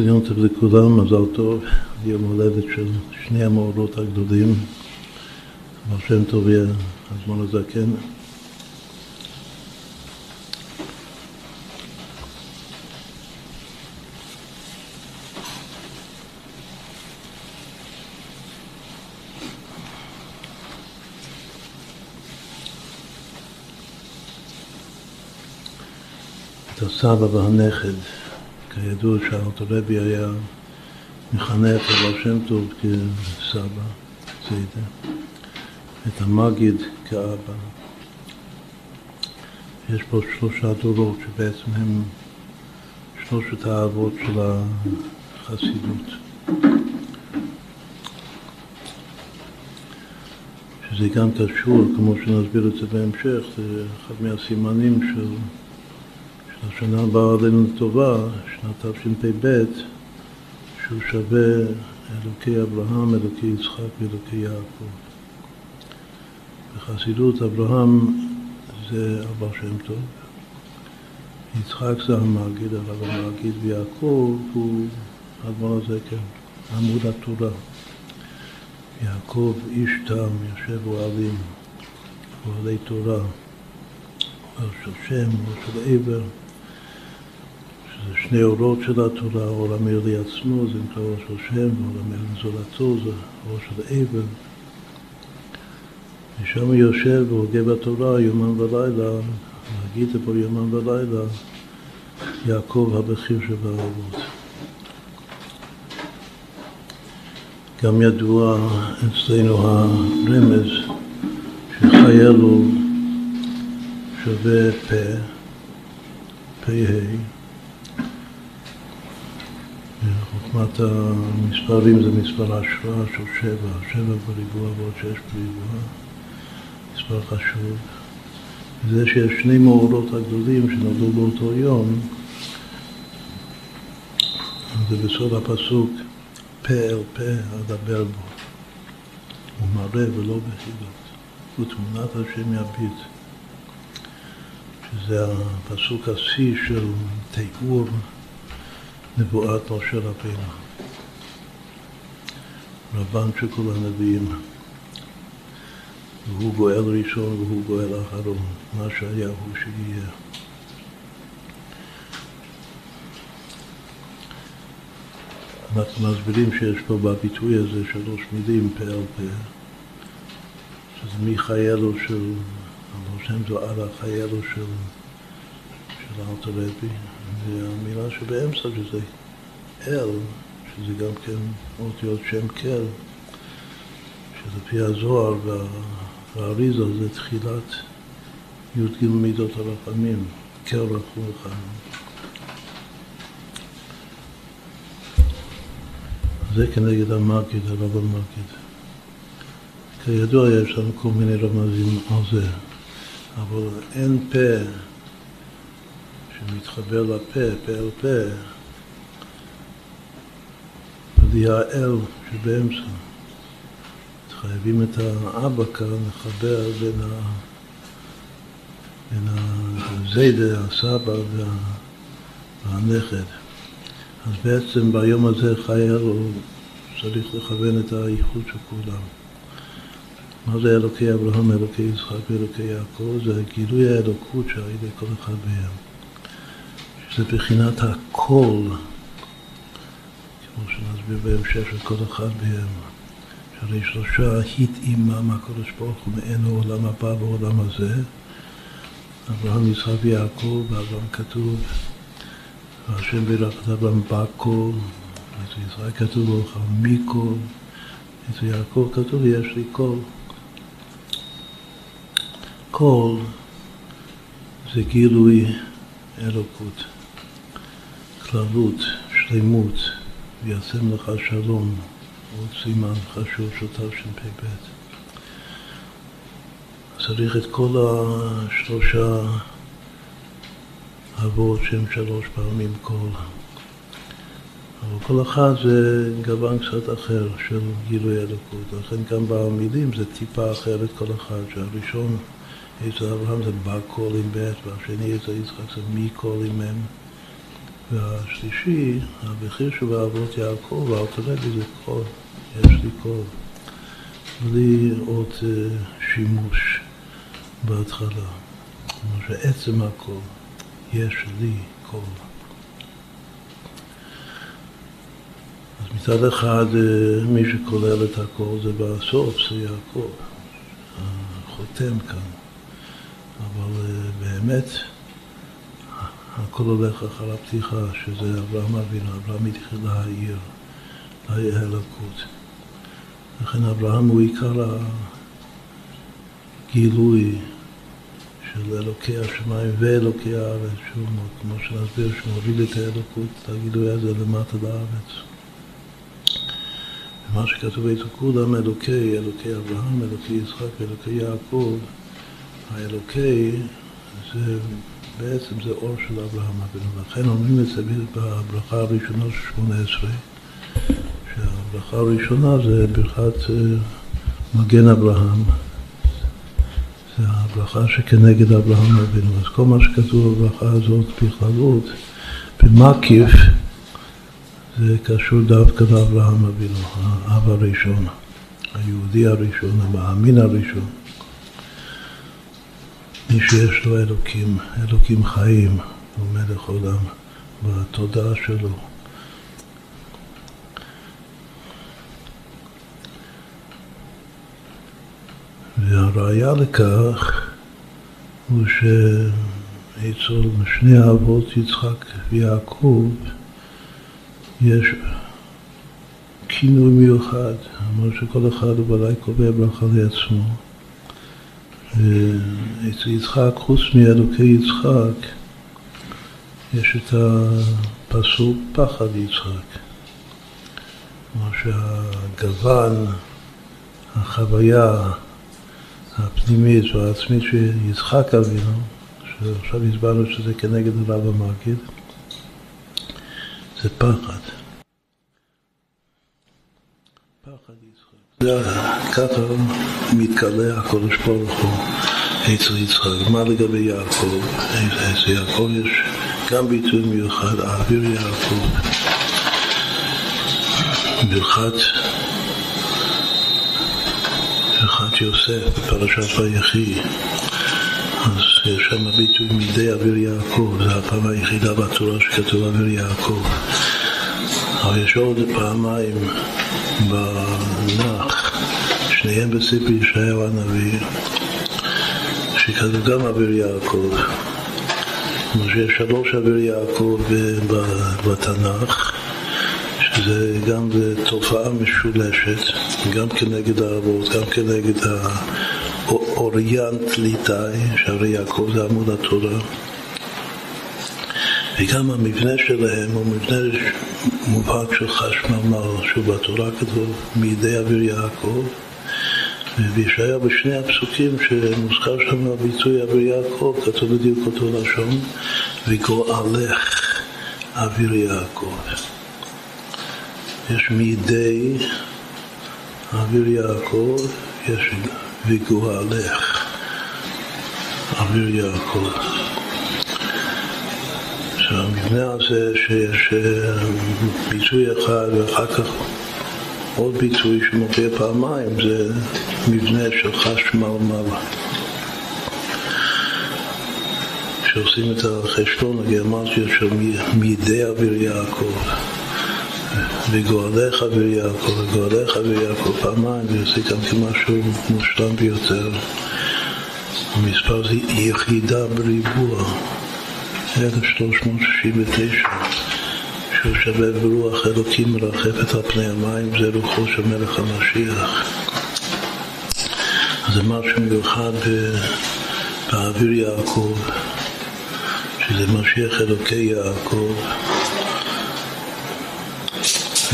יום טוב לכולם, מזל טוב, יום הולדת של שני המאורות הגדולים, אבל שם טוב יהיה הזמן הזקן. את הסבא והנכד כידוע שאלתרבי היה מחנך על השם טוב כסבא, זיידה, את המגיד כאבא. יש פה שלושה דורות שבעצם הם שלושת האבות של החסידות. שזה גם קשור, כמו שנסביר את זה בהמשך, זה אחד מהסימנים של השנה הבאה עלינו לטובה, שנת תשפ"ב, שהוא שווה אלוקי אברהם, אלוקי יצחק ואלוקי יעקב. בחסידות אברהם זה אבא שם טוב, יצחק זה המגיד, אבל המגיד ויעקב הוא הדבר הזה כן, עמוד התורה. יעקב איש תם, יושב אוהלים, אוהלי תורה, אוהל של שם, אוהל של עבר. שזה שני אורות של התורה, אור המאיר לעצמו, זה נקרא אור של שם, ואור המאיר לזולתו, זה אור של אבל. ושם יושב והוגה בתורה יומם ולילה, להגיד פה יומם ולילה, יעקב הבכיר שבאבות. גם ידוע אצלנו הרמז שחייל הוא שווה פה, פ"ה חוכמת המספרים זה מספר השראה של שבע, שבע בריבוע ועוד שש בריבוע, מספר חשוב. וזה שיש שני מאורות הגדולים שנולדו באותו יום, זה בסוד הפסוק פה אל פה אדבר בו. הוא מראה ולא בחילות. ותמונת השם יביט. שזה הפסוק השיא של תיאור נבואת משה רבינו, רבן של כל הנביאים. והוא גואל ראשון והוא גואל אחרון, מה שהיה הוא שיהיה. אנחנו מסבירים שיש פה בביטוי הזה שלוש מילים פה על פה, שזה מחיילו של, אבל שם זו על החיילו של, של אלתרבי, והמילה שבאמצע שזה אל, שזה גם כן אותיות שם כל, שלפי הזוהר והאריזה זה תחילת י"ג מידות הרחמים, כל רחום וחיים. זה כנגד המגיד, הרב המגיד. כידוע יש לנו כל מיני רמזים על זה, אבל אין פה שמתחבר לפה, פה אל פה, בלי האל שבאמצע. חייבים את האבא כאן לחבר בין, ה... בין הזיידה, הסבא וה... והנכד. אז בעצם ביום הזה חייל הוא צריך לכוון את הייחוד של כולם. מה זה אלוקי אברהם, אלוקי יצחק ואלוקי יעקב? זה גילוי האלוקות שעל ידי כל אחד מהם. שזה בחינת הכל, כמו שנסביר בהמשך של כל אחד מהם, שהרי שלושה התאימם הקדוש ברוך הוא מעין העולם הבא והעולם הזה, אברהם, יצחק ויעקב, ואברהם כתוב, והשם בירכת אברהם בכל, אצל ישראל כתוב ברוך מכל, אצל יעקב כתוב יש לי קול. קול זה גילוי אלוקות. כללות, שלמות, ויעצם לך שלום, עוד סימן חשוב של תשפ"ב. צריך את כל השלושה אבות שהם שלוש פעמים כל. אבל כל אחד זה גוון קצת אחר של גילוי אלוקות. לכן גם במילים זה טיפה אחרת כל אחד, שהראשון אצל אברהם זה בא כל עם ב', והשני אצל יצחק זה מכל עם מ'. והשלישי, הבחיר שבאבות יעקב, אל תרד לי כל, יש לי כל. בלי עוד אה, שימוש בהתחלה. כלומר שעצם הכל, יש לי כל. אז מצד אחד אה, מי שכולל את הכל זה בסוף, זה יעקב, החותם כאן. אבל אה, באמת הכל הולך אחר הפתיחה, שזה אברהם אבינו, אברהם התחיל להעיר, להעיר אלוקות. לכן אברהם הוא עיקר הגילוי של אלוקי השמיים ואלוקי הארץ, שהוא, כמו שנסביר, שהוא מוביל את האלוקות, את הגילוי הזה למטה לארץ. ומה שכתוב איתו כולם אלוקי, אלוקי אברהם, אלוקי יצחק ואלוקי יעקב, האלוקי זה בעצם זה אור של אברהם אבינו, לכן אומרים את זה בברכה הראשונה של שמונה עשרה, שהברכה הראשונה זה ברכת אה, מגן אברהם, זה הברכה שכנגד אברהם אבינו. אז כל מה שכתוב בברכה הזאת בכללות, במקיף, זה קשור דווקא לאברהם אבינו, האב הראשון, היהודי הראשון, המאמין הראשון. מי שיש לו אלוקים, אלוקים חיים, הוא מלך עולם, בתודעה שלו. והראיה לכך הוא שאצל שני האבות, יצחק ויעקב, יש כינוי מיוחד, אמר שכל אחד הוא ודאי קובע ברכה לעצמו. אצל יצחק, חוץ מאלוקי יצחק, יש את הפסוק פחד יצחק. כלומר שהגוון, החוויה הפנימית והעצמית של יצחק אבינו, שעכשיו הסברנו שזה כנגד הרב המגיד, זה. פחד יצחק. ככה מתגלה הקודש ברוך הוא אצל יצחק. מה לגבי יעקב? אצל יעקב יש גם ביטוי מיוחד, האוויר יעקב. ברכת ברכת יוסף בפרשת ויחי. אז יש שם ביטוי מידי אוויר יעקב, זו הפעם היחידה בתורה שכתוב אוויר יעקב. אבל יש עוד פעמיים בנח, שניהם בספר ישעיהו הנביא, שכתוב גם אוויר יעקב. כלומר שיש שלוש אוויר יעקב בתנ"ך, שזה גם תופעה משולשת, גם כנגד האבות, גם כנגד האוריינט ליטאי, שהרי יעקב זה עמוד התורה. וגם המבנה שלהם הוא מבנה מובהק של חשמל, שהוא בתורה כתוב מידי אוויר יעקב, ובישעיה בשני הפסוקים שמוזכר שם הביטוי אוויר יעקב, כתוב בדיוק אותו לשון, וגואלך אוויר יעקב. יש מידי אוויר יעקב, יש וגואלך אוויר יעקב. שהמבנה הזה שיש אה, ביטוי אחד ואחר כך עוד ביטוי שמופיע פעמיים זה מבנה של חשמל כשעושים את החשבון הגרמטיות של מידי אוויר יעקב וגואליך אוויר יעקב וגואליך יעקב פעמיים זה גם כמשהו מושלם ביותר. המספר זה יחידה בריבוע 1369, שהוא שווה ברוח אלוקים מרחפת על פני המים, זה רוחו של מלך המשיח. זה משהו מיוחד באוויר יעקב, שזה משיח אלוקי יעקב.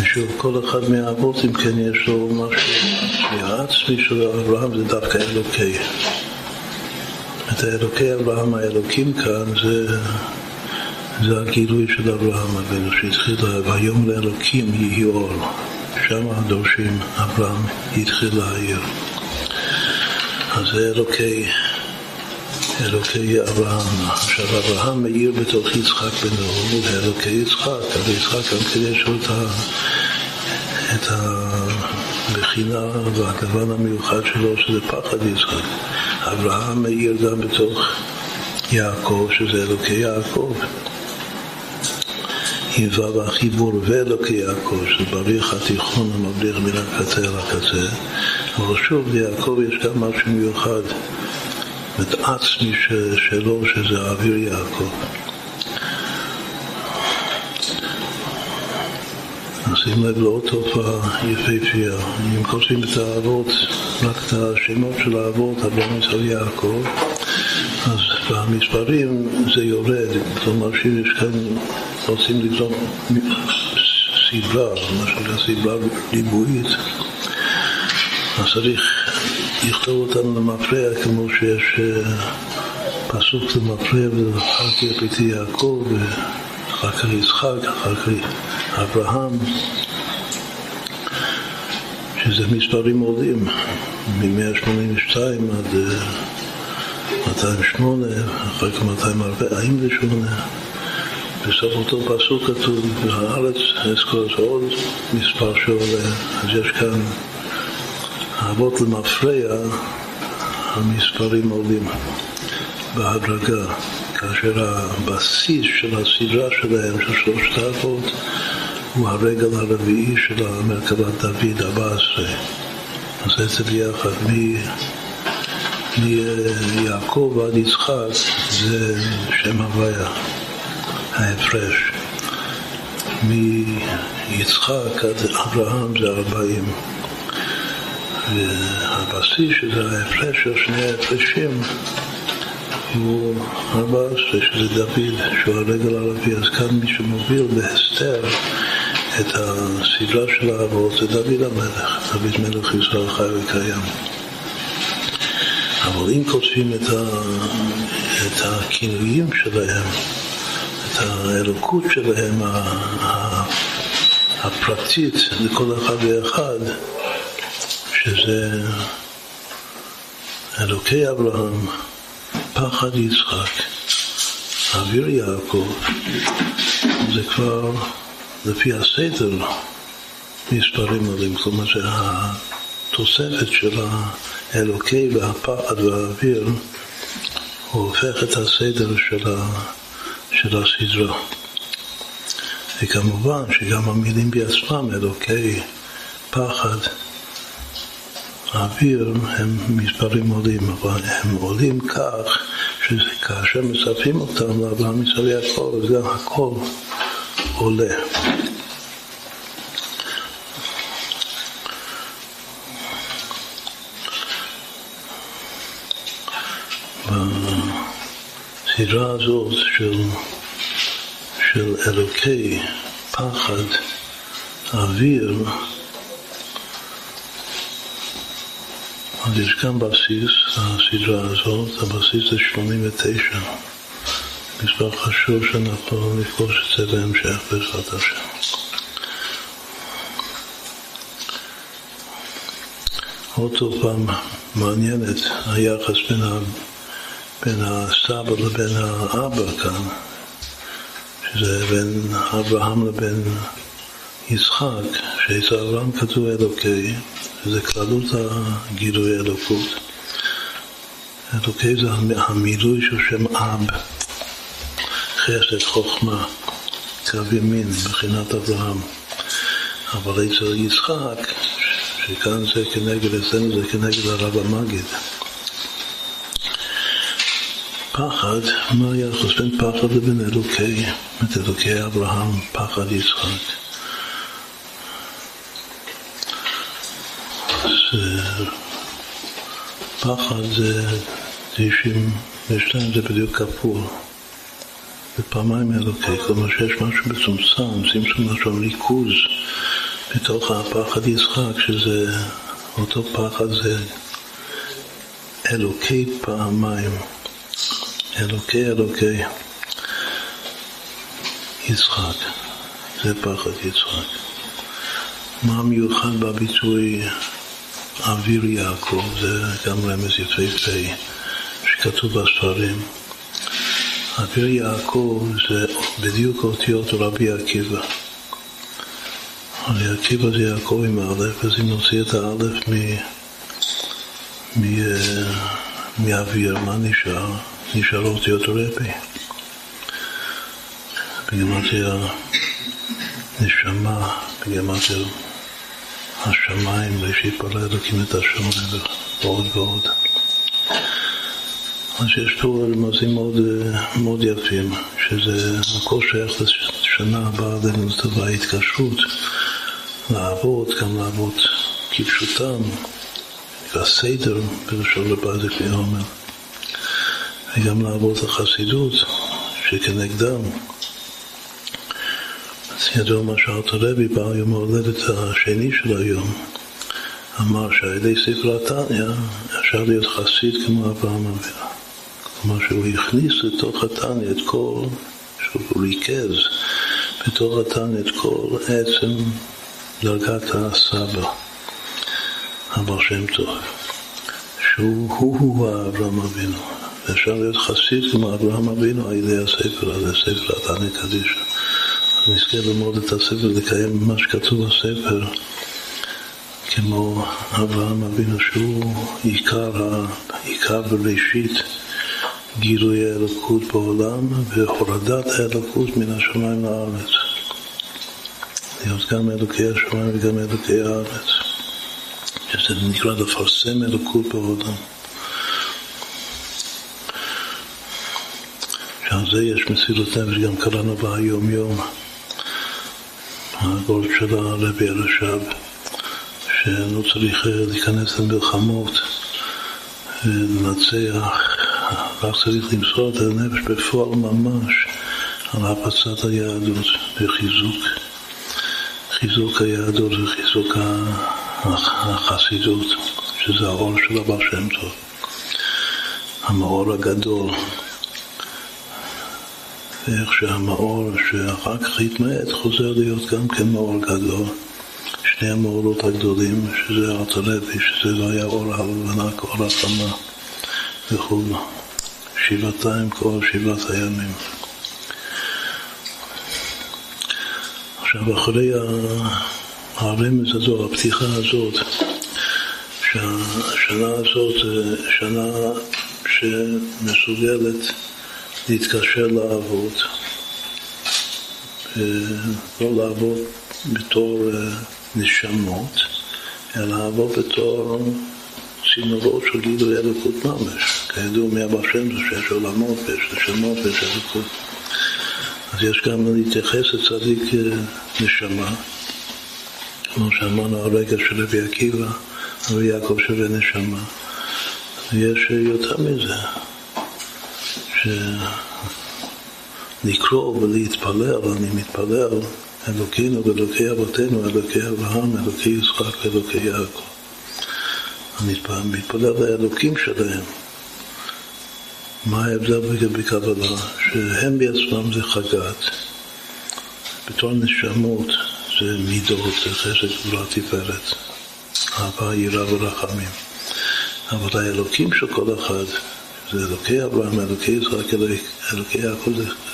ושוב, כל אחד מהאבות, אם כן, יש לו משהו עצמי של אברהם, זה דווקא אלוקי. את האלוקי אברהם, האלוקים כאן, זה, זה הגילוי של אברהם אבינו, שהתחיל, והיום לאלוקים יהי אור. שם הדורשים אברהם התחיל להעיר. אז זה אלוקי אלוקי אברהם. עכשיו אברהם מאיר בתוך יצחק בנו, ואלוקי יצחק, אבל יצחק גם כן יש לו את הבחינה והגוון המיוחד שלו שזה פחד יצחק. אברהם מאיר גם בתוך יעקב, שזה אלוקי יעקב. עם וו החיבור ואלוקי יעקב, שזה בריך התיכון המבליך מן הקצה אל הקצה. אבל שוב, ליעקב יש גם משהו מיוחד. את עצמי שלו, שזה האוויר יעקב. שים לב לעוד תופעה יפהפייה. אם כותבים את האבות, רק את השמות של האבות, אברהם ישראל יעקב, אז במספרים זה יורד, כלומר שיש כאן, רוצים לבדוק סדרה, מה שנקרא סדרה ריבועית, אז צריך יכתוב אותנו למפרע כמו שיש אה, פסוק למפרע ואחר כך ביתי יעקב ואחר כך יצחק, אחר כך אברהם שזה מספרים עולים מ-182 עד 208, אה, אחר כך 248 בסוף אותו פסוק כתוב, והארץ אזכור זה עוד מספר שעולה, אז יש כאן האבות למפרע, המספרים עולים בהדרגה, כאשר הבסיס של הסדרה שלהם, של שלושת האבות, הוא הרגל הרביעי של מרכבת דוד, 14. אז זה ביחד, מיעקב עד יצחק זה שם הוויה, ההפרש. מיצחק עד אברהם זה 40. והבסיס שזה ההפרש של שני ההפרשים הוא 14, שזה דוד, שהוא הרגל הערבי. אז כאן מי שמוביל בהסתר את הסדרה של האבות זה דוד המלך, דוד מלך ישראל חי וקיים. אבל אם כותבים את, ה, את הכינויים שלהם, את האלוקות שלהם, הפרטית לכל אחד ואחד, שזה אלוקי אברהם, פחד יצחק, אוויר יעקב, זה כבר לפי הסדר מספרים עולים, כלומר שהתוספת של האלוקי והפחד והאוויר הופך את הסדר של, ה, של הסדרה. וכמובן שגם המילים בעצמם, אלוקי, פחד, האוויר הם מספרים עולים, אבל הם עולים כך שכאשר מצרפים אותם לאברהם ישראל אז גם הכל עולה. בסדרה הזאת של, של אלוקי פחד, אוויר, אז יש כאן בסיס, הסדרה הזאת, הבסיס זה 89. מספר חשוב שאנחנו נפגוש את זה בהמשך בעזרת השם. עוד תופעה מעניינת, היחס בין, ה, בין הסבא לבין האבא כאן, שזה בין אברהם לבין יצחק, שאצל אברהם כתוב אלוקי, זה כללות הגילוי האלוקות. אלוקי זה המילוי של שם אב, חסד, חוכמה, קו ימין, מבחינת אברהם. אבל אצל יצחק, שכאן זה כנגד, אצלנו זה כנגד הרב המגיד. פחד, מה היחס בין פחד לבין אלוקי, את אלוקי אברהם, פחד יצחק. פחד זה 92, זה בדיוק כפול. זה פעמיים אלוקי, כלומר שיש משהו מצומצם, שים שם משהו ריכוז בתוך הפחד יצחק, שזה אותו פחד זה אלוקי פעמיים, אלוקי אלוקי יצחק, זה פחד יצחק. מה מיוחד בביטוי אוויר יעקב, זה גם רמז יפהפה, שכתוב בספרים. אביר יעקב זה בדיוק אותיות רבי עקיבא. רבי עקיבא זה יעקב עם א', אז אם נוציא את האלף מאוויר, מה נשאר? נשאר אותיות רבי. בגימטריה נשמה, בגימטריה השמיים, ושיפרע אלוקים את השמיים ועוד ועוד. אז יש פה רמזים מאוד, מאוד יפים, שזה הכל שייך לשנה הבאה לטובה, ההתקשרות, לעבוד, גם לעבוד כפשוטם, והסדר בלשון לבא זה כפי וגם לעבוד החסידות שכנגדם. אז ידוע מה שאלת הרבי ביום ההולדת השני של היום, אמר שעל ידי ספר התניא אפשר להיות חסיד כמו אברהם אבינו. כלומר שהוא הכניס לתוך התניא את כל, שהוא ריכז בתוך התניא את כל עצם דרגת הסבא, אבר שם טוב, שהוא הוא אברהם אבינו. ואפשר להיות חסיד כמו אברהם אבינו על ידי הספר הזה, ספר התניא קדישא. אז נזכה ללמוד את הספר, לקיים מה שכתוב בספר, כמו אברהם אבינו שהוא עיקר, עיקר בראשית גילוי האלוקות בעולם והורדת האלוקות מן השמיים לארץ. להיות גם אלוקי השמיים וגם אלוקי הארץ. שזה נקרא לפרסם אלוקות בעולם. שעל זה יש מסירות נפש, גם קראנו ביום יום. הגול של הרבי הרש"ב, שלא צריך להיכנס למלחמות ולנצח רק צריך למסור את הנפש בפועל ממש על הפצת היהדות וחיזוק חיזוק היהדות וחיזוק החסידות, שזה האור של הבא שם טוב, המאור הגדול. ואיך שהמאור שאחר כך התמעט חוזר להיות גם כן מאור גדול. שני המאורות הגדולים, שזה ארתולבי, שזה לא היה אור הלבנה כאור החמה וכו'. שבעתיים כל שבעת הימים. עכשיו, אחרי הרמז הזו, הפתיחה הזאת, שהשנה הזאת זה שנה שמסוגלת להתקשר לעבוד, לא לעבוד בתור נשמות, אלא לעבוד בתור צינורות של גילוי אלוקות ממש. כידוע מהבא שם זה שיש עולמות ויש נשמות ויש אלוקות. אז יש גם להתייחס לצדיק אה, נשמה, כמו שאמרנו הרגע של רבי עקיבא, רבי יעקב שווה נשמה. ויש יותר מזה, שלקרוא ולהתפלל, אני מתפלל, אלוקינו ואלוקי אבותינו, אלוקי אברהם, אלוקי יצחק ואלוקי יעקב. אני מתפלל לאלוקים שלהם. מה ההבדל בקבלה? שהם בעצמם זה חגת, בתור נשמות זה מידות, זה חסד גבולה תפארת, אהבה, יראה ורחמים. אבל האלוקים של כל אחד, זה אלוקי אברהם, אלוקי יצחק, אלוקי יעקב,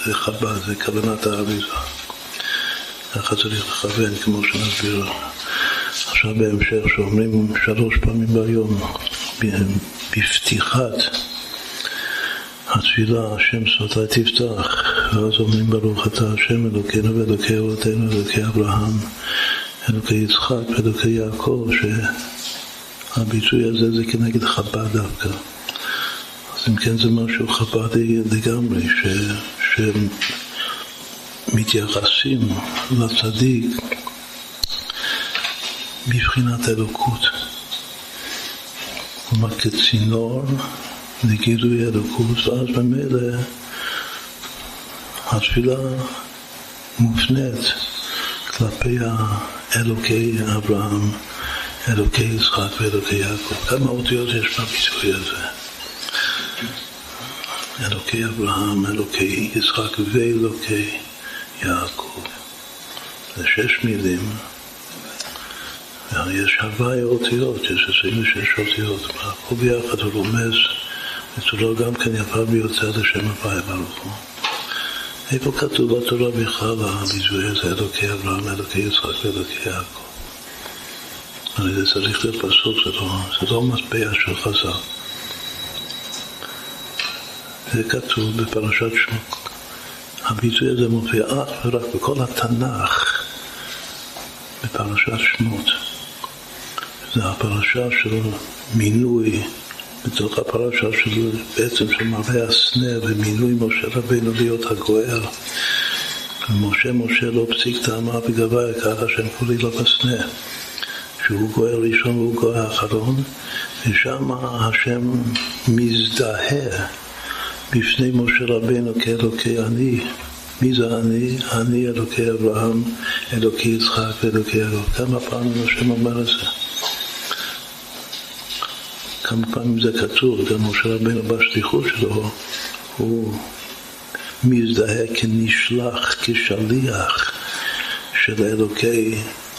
זה חב"ד, זה כוונת האריזה. ככה צריך לכוון, כמו שנסביר עכשיו בהמשך, שאומרים שלוש פעמים ביום, בפתיחת התפילה, השם שפתי תפתח, ואז אומרים ברוך אתה השם אלוקינו ואלוקי אבותינו, אלוקי אברהם, אלוקי יצחק ואלוקי יעקב, שהביטוי הזה זה כנגד חב"ד דווקא. אז אם כן זה משהו חב"די לגמרי, ש... שמתייחסים לצדיק מבחינת אלוקות. כלומר כצינור לגילוי אלוקות, ואז ממילא התפילה מופנית כלפי אלוקי אברהם, אלוקי יצחק ואלוקי יעקב. כמה אותיות יש בביטוי הזה? אלוקי אברהם, אלוקי יצחק ואלוקי יעקב. זה שש מילים. יש הוואי אותיות, יש 26 אותיות. פה ביחד הוא רומז בצורה גם כן יפה ביותר לשם הוואי ברוך הוא. איפה כתוב בתורה בכלל הביזוי הזה, אלוקי אברהם, אלוקי יצחק ואלוקי יעקב? הרי זה צריך להיות פסוק, זה לא, לא מטבע של חז"ל. זה כתוב בפרשת שמות. הביטוי הזה מופיע אך ורק בכל התנ"ך בפרשת שמות. זה הפרשה של מינוי, בתוך הפרשה של בעצם של מראה הסנה ומינוי משה רבינו להיות הגואל. ומשה משה לא פסיק טעמה וגבה ככה השם כולי לא בסנה. שהוא גואל ראשון והוא גואל אחרון, ושם השם מזדהה בפני משה רבינו כאלוקי אני. מי זה אני? אני אלוקי אברהם, אלוקי יצחק ואלוקי יעקב. כמה פעמים השם אומר את זה? כמה פעמים זה כתוב, גם משה רבינו בשליחות שלו, הוא מזדהה כנשלח, כשליח של אלוקי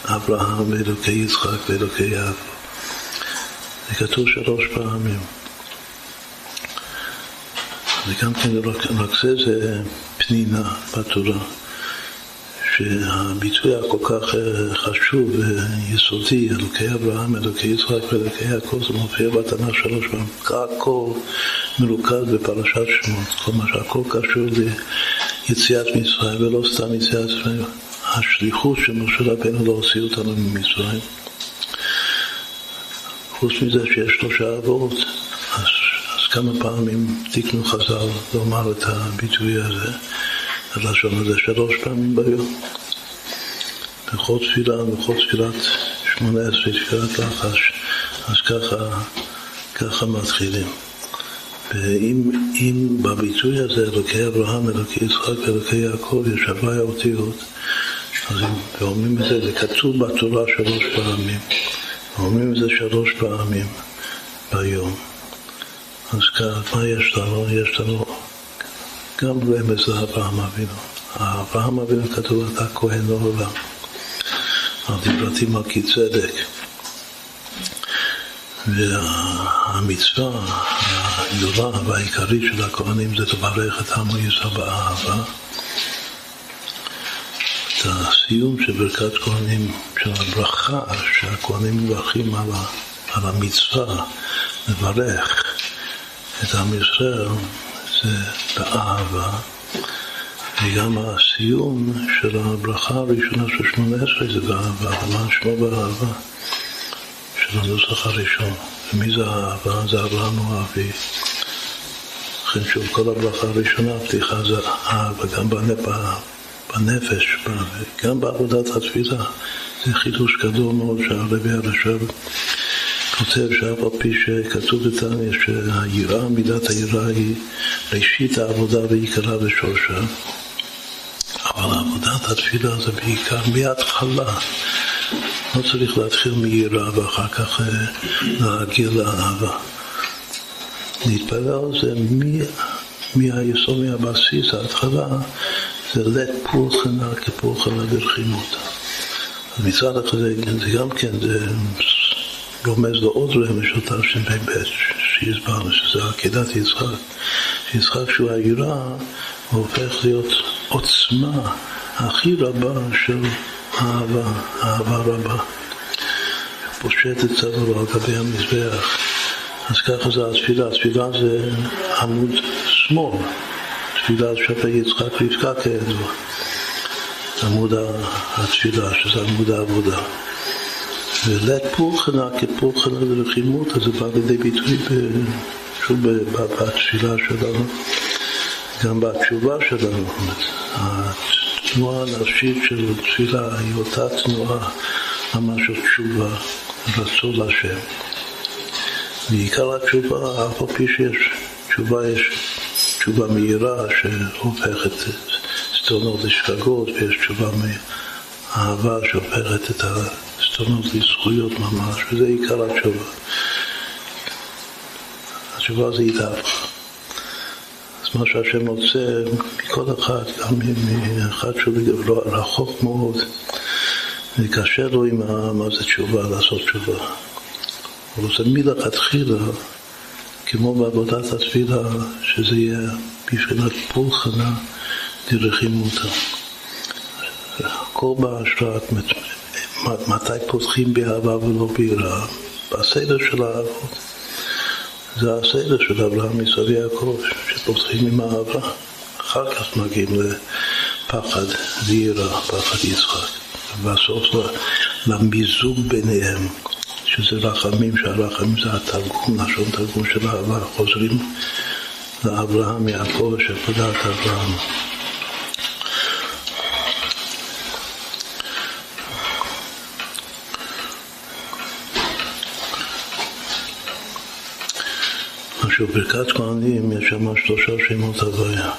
אברהם ואלוקי יצחק ואלוקי יעקב. זה כתוב שלוש פעמים. וגם כן רק, זה זה פנינה בתורה, שהביטוי הכל כך אה, חשוב ויסודי, אלוקי אברהם, אלוקי יצחק ואלוקי יעקב, זה מופיע בתנ"ך שלוש פעמים, הכל מרוכז בפרשת שמות, כל מה שהכל קשור ליציאת מצרים, ולא סתם יציאת מצרים, השליחות של משה רבנו להוציא אותנו ממצרים. חוץ מזה שיש שלושה אבות, אז כמה פעמים תיקנו חז"ל לומר את הביטוי הזה, הלשון הזה שלוש פעמים ביום. בכל תפילה, בכל תפילת שמונה עשרה, תפילת לחש, אז ככה, ככה מתחילים. ואם בביטוי הזה, אלוקי אברהם, אלוקי יצחק ואלוקי יעקב, יש הוואי האותיות, אז אם אומרים את זה, זה כתוב בתורה שלוש פעמים, אומרים את זה שלוש פעמים ביום. אז מה יש לנו? יש לנו גם רמז לאברהם אבינו. אברהם אבינו כתוב אתה כהן לעולם. על דברתי מלכי צדק. והמצווה הגדולה והעיקרית של הכהנים זה לברך את עמו ישראל באהבה. את הסיום של ברכת כהנים, של הברכה שהכהנים מברכים על, המצווה לברך את עם ישראל זה באהבה, וגם הסיום של הברכה הראשונה של שמונה עשרה זה באהבה, ומה שמו באהבה? של הנוסח הראשון. ומי זה האהבה? זה אברהם הוא אבי. לכן שוב, כל הברכה הראשונה, הפתיחה זה אהבה, גם בנפש, גם בעבודת התפילה. זה חידוש גדול מאוד שהרבי הרשב כותב שאף על פי שכתוב בתניא שהיראה, מידת היראה היא ראשית העבודה ועיקרה ושורשה, אבל עבודת התפילה זה בעיקר מההתחלה. לא צריך להתחיל מיראה ואחר כך אה, להגיע לאהבה. להתפלל זה מהיסוד, מהבסיס, ההתחלה, זה לית פולחנה כפולחנה ברחימות. מצד אחד זה גם כן, זה רומז לעוד רמז של תשפ"ב שהסברנו, שזה עקדת יצחק. שיצחק שהוא היראה, הוא הופך להיות עוצמה הכי רבה של אהבה, אהבה רבה. פושט את צדו על גבי המזבח. אז ככה זה התפילה, התפילה זה עמוד שמאל, תפילה שפי יצחק רבקה כידוע. עמוד התפילה, שזה עמוד העבודה. ולית פולחנה כפולחנה לרחימות, אז זה בא לידי ביטוי שוב בתפילה שלנו, גם בתשובה שלנו. התנועה הנפשית של תפילה היא אותה תנועה ממש של תשובה, רצון להשם. ועיקר התשובה, אף על פי שיש תשובה, יש תשובה מהירה שהופכת סטונות לשפגות, ויש תשובה מאהבה שהופכת את ה... סתונות לזכויות ממש, וזה עיקר התשובה. התשובה זה התהפכה. אז מה שהשם רוצה מכל אחד, גם מאחד שהוא רחוק מאוד, וקשה לו עם מה זה תשובה, לעשות תשובה. הוא רוצה מלכתחילה כמו בעבודת התפילה, שזה יהיה בבחינת פולחנה דרחימותא. הכל בהשראת, מתי פותחים באהבה ולא ביראה? בסדר של האבות. זה הסדר של אברהם, יצחק ויעקב, שפותחים עם אהבה. אחר כך מגיעים לפחד ויראה, פחד יצחק. ובסוף למיזוג ביניהם, שזה רחמים, שהרחמים זה התרגום, לשון תרגום של אהבה, חוזרים לאברהם, יעקב, שפדת אברהם. עכשיו, ברכת כהנים יש שם שלושה שמות הוויה.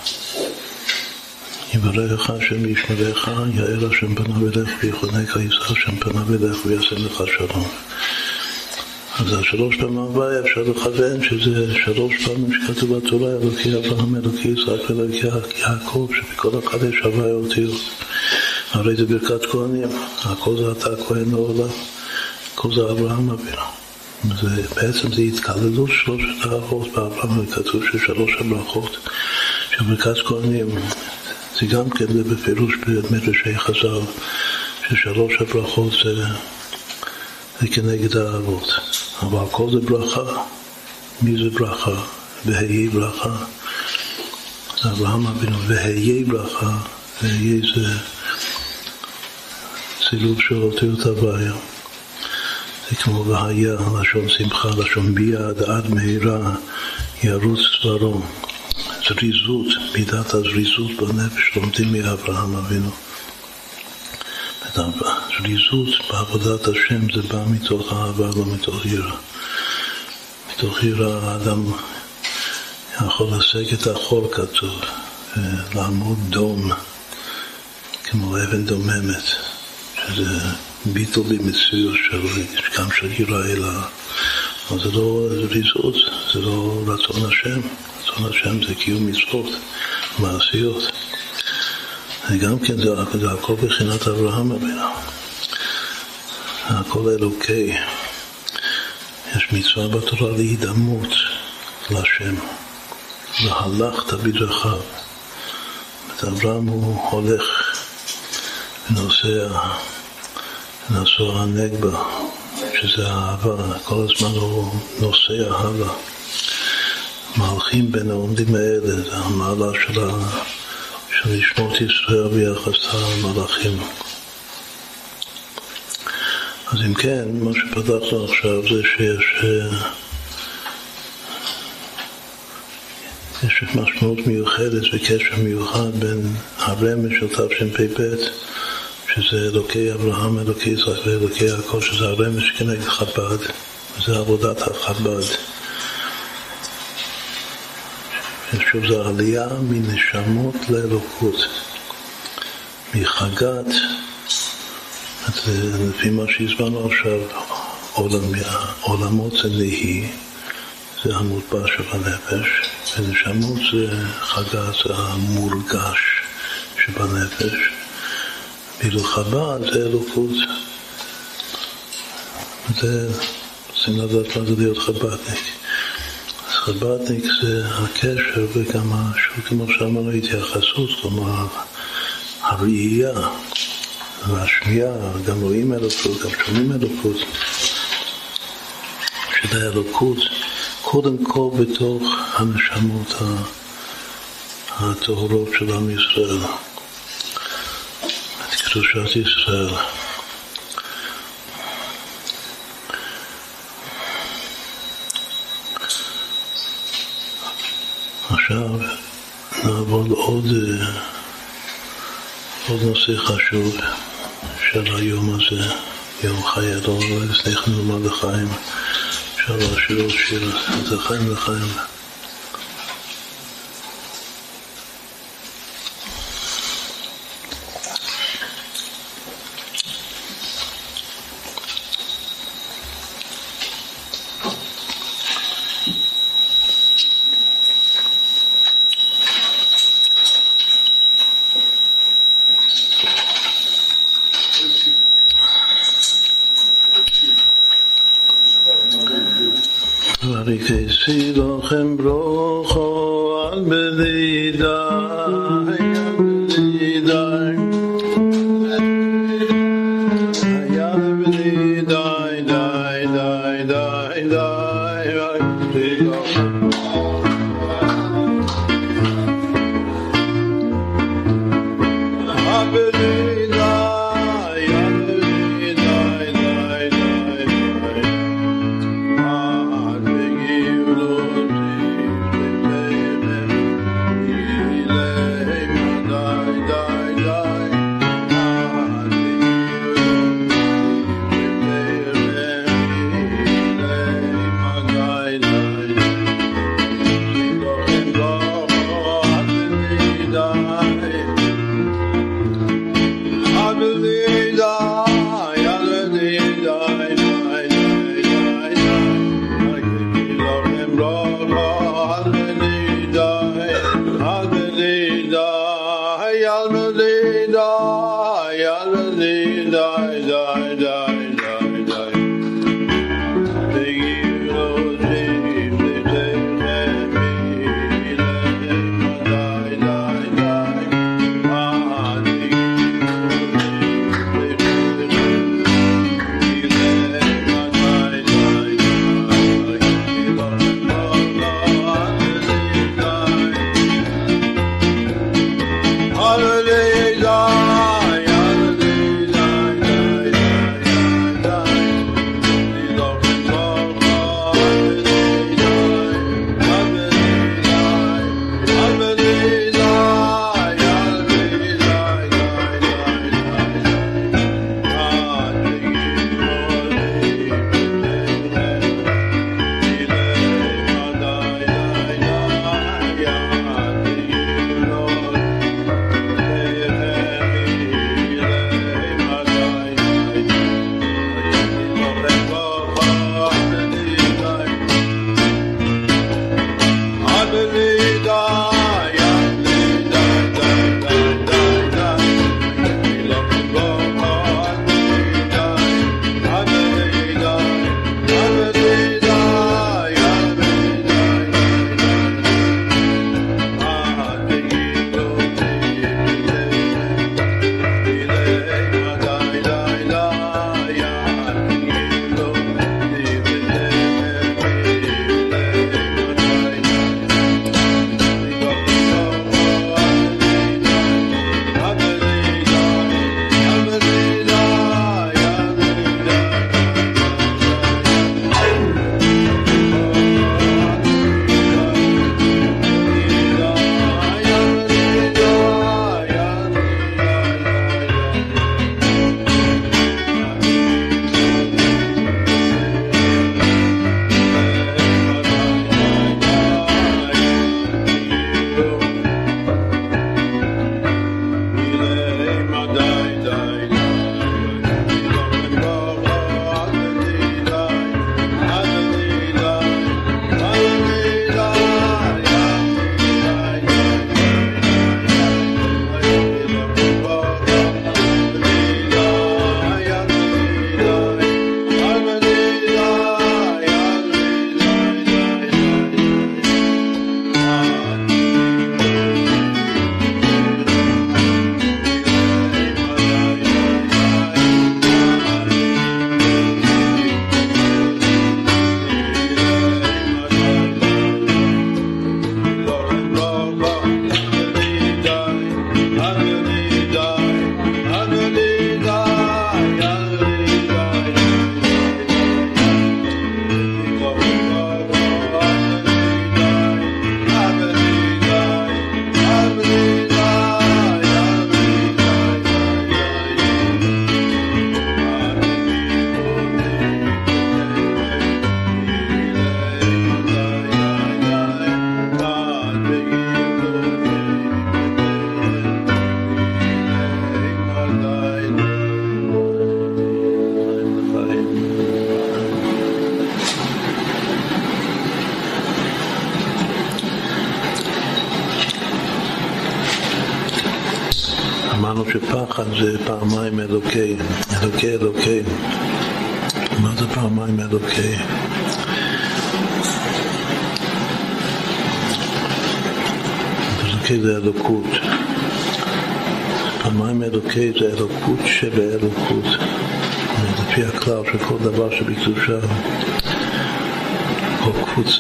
יברך השם וישמרך, יאר השם פניו אליך ויחונק יישא השם פניו אליך ויעשה לך שלום. אז השלוש פעמים הוויה אפשר לכוון שזה שלוש פעמים שכתוב בתורה, אלוקי אברהם, אלוקי יצחק ואלוקי יעקב, שבכל אחד יש הוויה אותיות. הרי זה ברכת כהנים, הכל זה אתה כהן לעולם, הכל זה אברהם אבינו. זה, בעצם זה התקללות שלושת האבות באברהם, כתוב ששלוש הברכות של ברכת כהנים זה גם כן זה בפירוש במדרשי חז"ל, ששלוש הברכות זה, זה כנגד האבות. אבל הכל זה ברכה. מי זה ברכה? והיה ברכה. אברהם אבינו, והיה ברכה, והיה זה צילוב של אותיות הוויה. זה כמו והיה, לשון שמחה, לשון ביד, עד מהרה ירוץ צווארו. זריזות, מידת הזריזות בנפש לומדים מאברהם אבינו. זריזות בעבודת השם זה בא מתוך אהבה, לא מתוך יראה. מתוך יראה האדם יכול לשג את החול כתוב, לעמוד דום, כמו אבן דוממת, שזה ביטול במציאות של, גם של יראה אלא, אבל זה לא זריזות, זה לא רצון השם. רצון השם זה קיום מצוות מעשיות. וגם כן זה, זה הכל בחינת אברהם אבינו. הכל אלוקי. יש מצווה בתורה להידמות לשם. והלכת בדרכיו. אברהם הוא הולך ונוסע, נשוא הנגבה, שזה האהבה, כל הזמן הוא נוסע הלאה. מהלכים בין העומדים האלה, זה המעלה של. של לשמות ישראל ביחס למלאכים. אז אם כן, מה שפתחנו עכשיו זה שיש אה, יש משמעות מיוחדת וקשר מיוחד בין הרמז של תשפ"ב, שזה אלוקי אברהם, אלוקי יצחק ואלוקי יעקב, שזה הרמז כנגד חב"ד, וזה עבודת החב"ד. שוב, זו עלייה מנשמות לאלוקות, מחגת, לפי מה שהזמנו עכשיו, עולם, עולמות זה נהי, זה המוטבע שבנפש, ונשמות זה חגת, זה המורגש שבנפש, חב"ד זה אלוקות. זה, רוצים לדעת מה זה להיות חב"דניק. חב"דניק זה הקשר וגם, כמו שאמרנו, התייחסות, כלומר הראייה והשמיעה, גם רואים אלוקות, גם שומעים אלוקות, שזה האלוקות קודם כל בתוך הנשמות הטהורות של עם ישראל, קדושת ישראל. עכשיו נעבור לעוד עוד נושא חשוב של היום הזה, יום חיי הדור, לפני כן נאמר לחיים, אפשר להשאיר עוד שיר, זה חיים לחיים.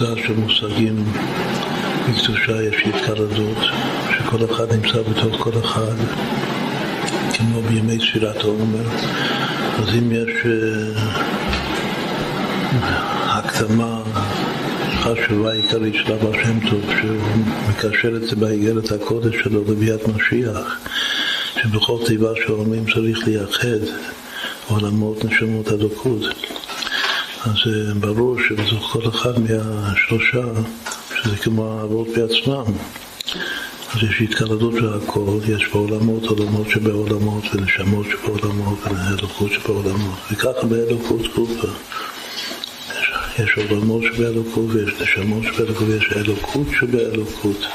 קבוצה של מושגים בקדושה יש התקלדות, שכל אחד נמצא בתוך כל אחד, כמו בימי ספירת העומר. אז אם יש uh, הקדמה חשובה עיקרית של אבא שם טוב, שהוא מקשר את זה באיגרת הקודש שלו לביאת משיח, שבכל תיבה שאומרים צריך לייחד עולמות נשמות הדוקות. אז אה, ברור שבתוך כל אחד מהשלושה, שזה כמו האבות בעצמם, אז יש התקלדות של הכל, יש בעולמות עולמות שבעולמות ונשמות שבעולמות ואלוקות שבעולמות, וככה באלוקות גופה. יש עולמות שבאלוקות ויש נשמות שבאלוקות ויש אלוקות שבאלוקות.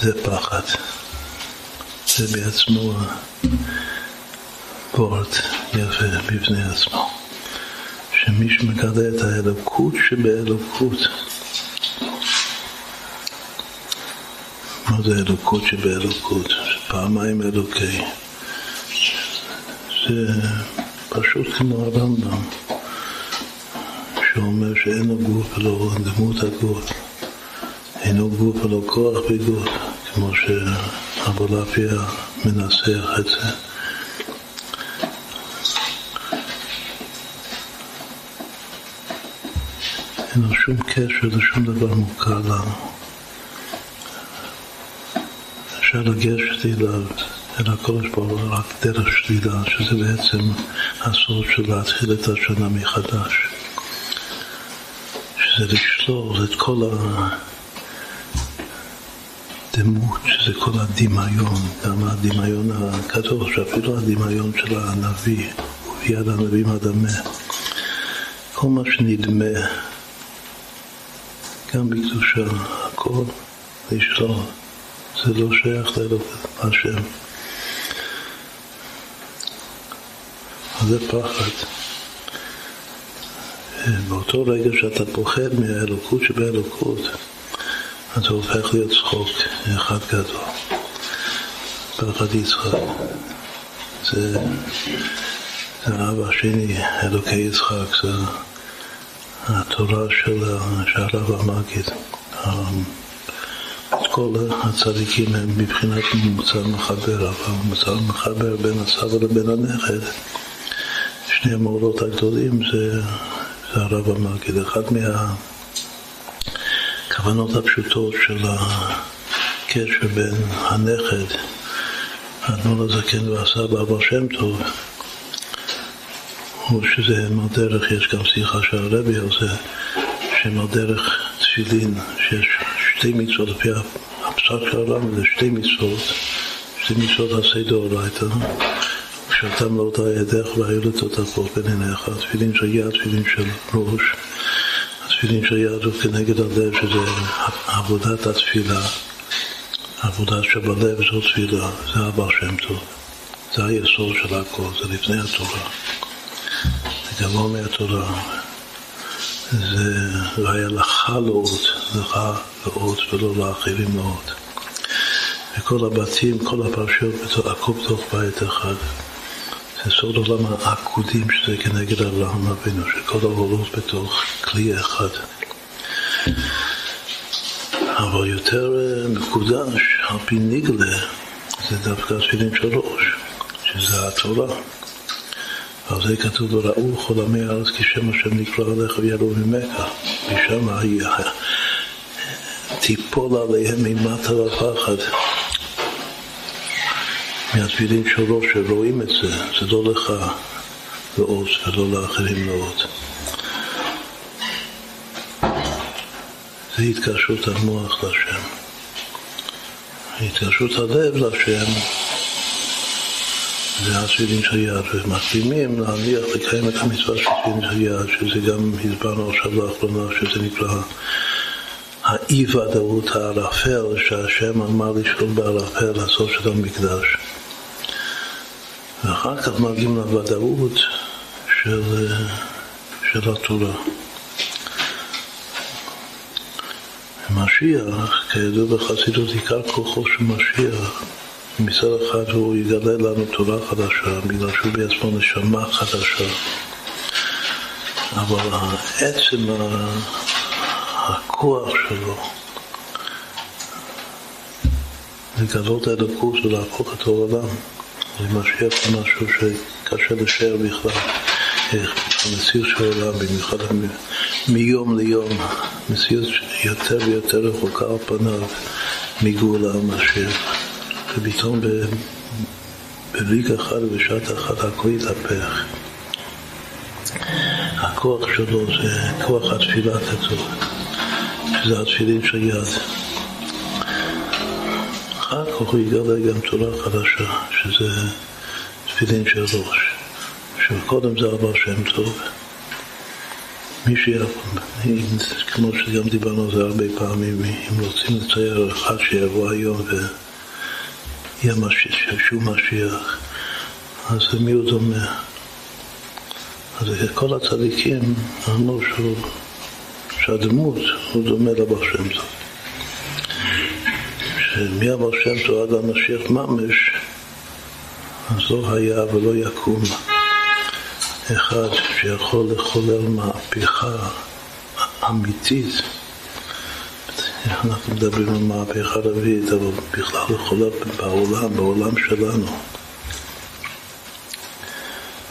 זה פחד. זה בעצמו וורט יפה בפני עצמו. שמי שמגלה את האלוקות שבאלוקות, מה זה אלוקות שבאלוקות? פעמיים אלוקי. זה פשוט כמו הרמב"ם. שאומר שאין לו גוף ולא דמות הגוף, אינו גוף ולא כוח בגוף, כמו שאבולעפיה מנסח את זה. אין לו שום קשר לשום דבר מוכר לנו. אפשר לגשת אליו, אל הקודש ברוך רק דרך שלילה, שזה בעצם הסוד של להתחיל את השנה מחדש. זה לשלול את כל הדמות, שזה כל הדמיון, גם הדמיון הקדוש, אפילו הדמיון של הנביא, וביד הנביא מדמה. כל מה שנדמה, גם בקדושה, הכל לשלול. זה לא שייך להשם. זה פחד. באותו רגע שאתה פוחד מהאלוקות שבאלוקות, אתה הופך להיות צחוק אחד גדול. פחד יצחק. זה, זה האב השני, אלוקי יצחק, זה התורה של הרב המגיד. כל הצדיקים הם מבחינת ממוצע מחבר, אבל ממוצע מחבר בין הסבא לבין הנכד, שני המורות הגדולים זה זה הרב המגיד, אחת מהכוונות הפשוטות של הקשר בין הנכד, האדמון הזקן והסבא אבא שם טוב, הוא שזה הדרך, יש גם שיחה של הרבי על זה, הדרך תפילין, שיש שתי מצוות, לפי הפסק של הרב, זה שתי מצוות, שתי מצוות עשי דאורייתא. ושאתה מלאת ידך והיו לטוטפות בין עיניך, תפילין של יד, תפילין של ראש. התפילין של יד הוא כנגד הלב, שזה עבודת התפילה. עבודה שבלב זו תפילה, זה אבא שם טוב. זה היסוד של הכל, זה לפני התורה. זה לא מהתורה. זה והיה לך לאות, לך לאות ולא לאחרים לאות. וכל הבתים, כל הפרשיות, הכל בתוך בית אחד. זה סוד עולם העקודים שזה כנגד אברהם אבינו, שכל העולות בתוך כלי אחד. אבל יותר אה, מקודש, על פי ניגלה, זה דווקא התפילין של ראש, שזה התורה. על זה כתוב, וראו כל עמי הארץ כי שם השם נקרא עליך ויראו ממך, ושם תיפול עליהם ממטה לפחד. מהתפילין שלו שרואים את זה, זה לא לך לאות ולא לאחרים לאות. זה התקשרות המוח לשם. התקשרות הלב לשם זה של יד, ומקדימים להניח לקיים את המצווה של של יד, שזה גם הסברנו עכשיו לאחרונה, שזה נקרא האי ודאות הערפל, שהשם אמר לשאול בערפל לעשות של המקדש. ואחר כך מגיעים לוודאות של, של התורה. משיח, כידוע בחסידות, עיקר כוחו של משיח, מצד אחד הוא יגלה לנו תורה חדשה, בגלל שהוא בעצמו נשמה חדשה. אבל עצם הכוח שלו לגלות האלוקות ולהפוך את העולם למשיח משהו שקשה לשער בכלל. המציאות של העולם, במיוחד מיום ליום, מציאות יותר ויותר רחוקה על פניו מגאולה המשיח. ופתאום בריג אחד ובשעת אחת הכל התהפך. הכוח שלו זה כוח התפילה כתוב, שזה התפילין של יד. אחר כך הוא יגלה גם תורה חדשה, שזה תפילין של ראש. שקודם זה אבא שם טוב. מי שיכול, כמו שגם דיברנו על זה הרבה פעמים, אם רוצים לצייר אחד שיבוא היום ויהיה משיח, שהוא משיח, אז למי הוא דומה? אז כל הצדיקים אמרו שהוא, שהדמות הוא דומה לבא שם טוב. שמאבא שם טוב עד המשיח ממש, אז לא היה ולא יקום. אחד שיכול לחולל מהפכה אמיתית. אנחנו מדברים על מהפכה רביעית, אבל בכלל לחולל בעולם, בעולם שלנו.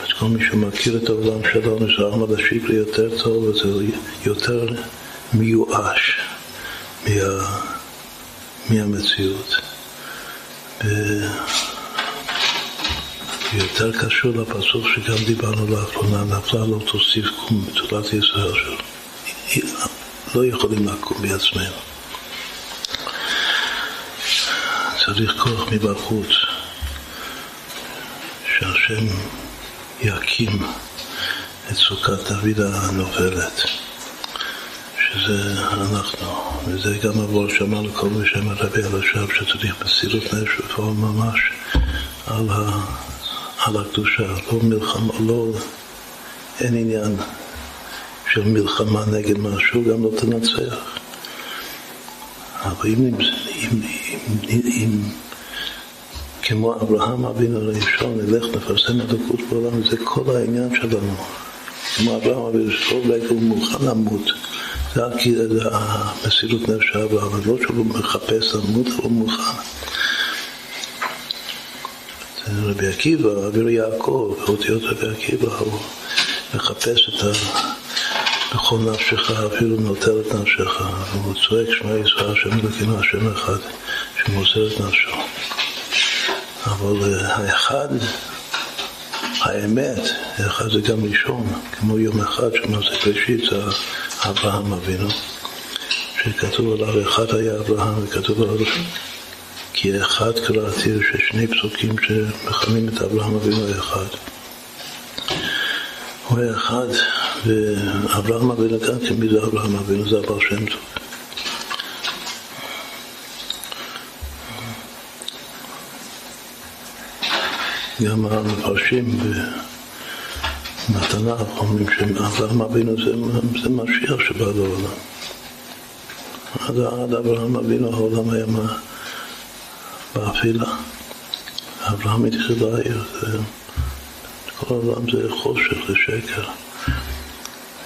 אז כל מי שמכיר את העולם שלנו, שאחמד השיקלי יותר טוב, וזה יותר מיואש מה, מהמציאות. יותר קשור לפסוק שגם דיברנו לאחרונה, נפלה לא תוסיף קום בתולת ישראל שלו. לא יכולים לקום בעצמנו. צריך כוח מבחוץ, שהשם יקים את סוכת דוד הנובלת, שזה אנחנו, וזה גם עבור שמע לכל מי על השב שצריך מסירות נפש ופעול ממש על ה... על הקדושה, לא מלחמה, לא, אין עניין של מלחמה נגד משהו, גם לא תנצח. אבל אם, אם, אם, אם כמו אברהם אבינו הראשון, נלך נפרסם הדקות בעולם, זה כל העניין שלנו. כמו אברהם אבינו, רגע הוא מוכן למות. זה המסירות נפש אברהם, לא שהוא מחפש למות, אבל הוא מוכן. רבי עקיבא, אביר יעקב, באותיות רבי עקיבא, הוא מחפש את ה... בכל נפשך, אפילו נוטל את נפשך, והוא צועק שמע ישראל, השם אלוקינו, השם אחד, שמוסר את נפשו. אבל אה, האחד, האמת, האחד זה גם ראשון, כמו יום אחד שמעשה ראשית, זה אברהם אבינו, שכתוב עליו, אחד היה אברהם, וכתוב עליו כי אחד קראתי, ששני פסוקים שמכנים את אברהם אבינו אחד. הוא היה אחד, ואברהם אבינו גם כן, מי זה אברהם אבינו? זה אבר שם טוב. גם המפרשים בתנ"ך אומרים שאברהם אבינו זה, זה משיח שבא לעולם. עד, עד אברהם אבינו העולם היה מה... באפלה. אברהם התחיל להעיר, כל העולם זה חושך, זה שקר.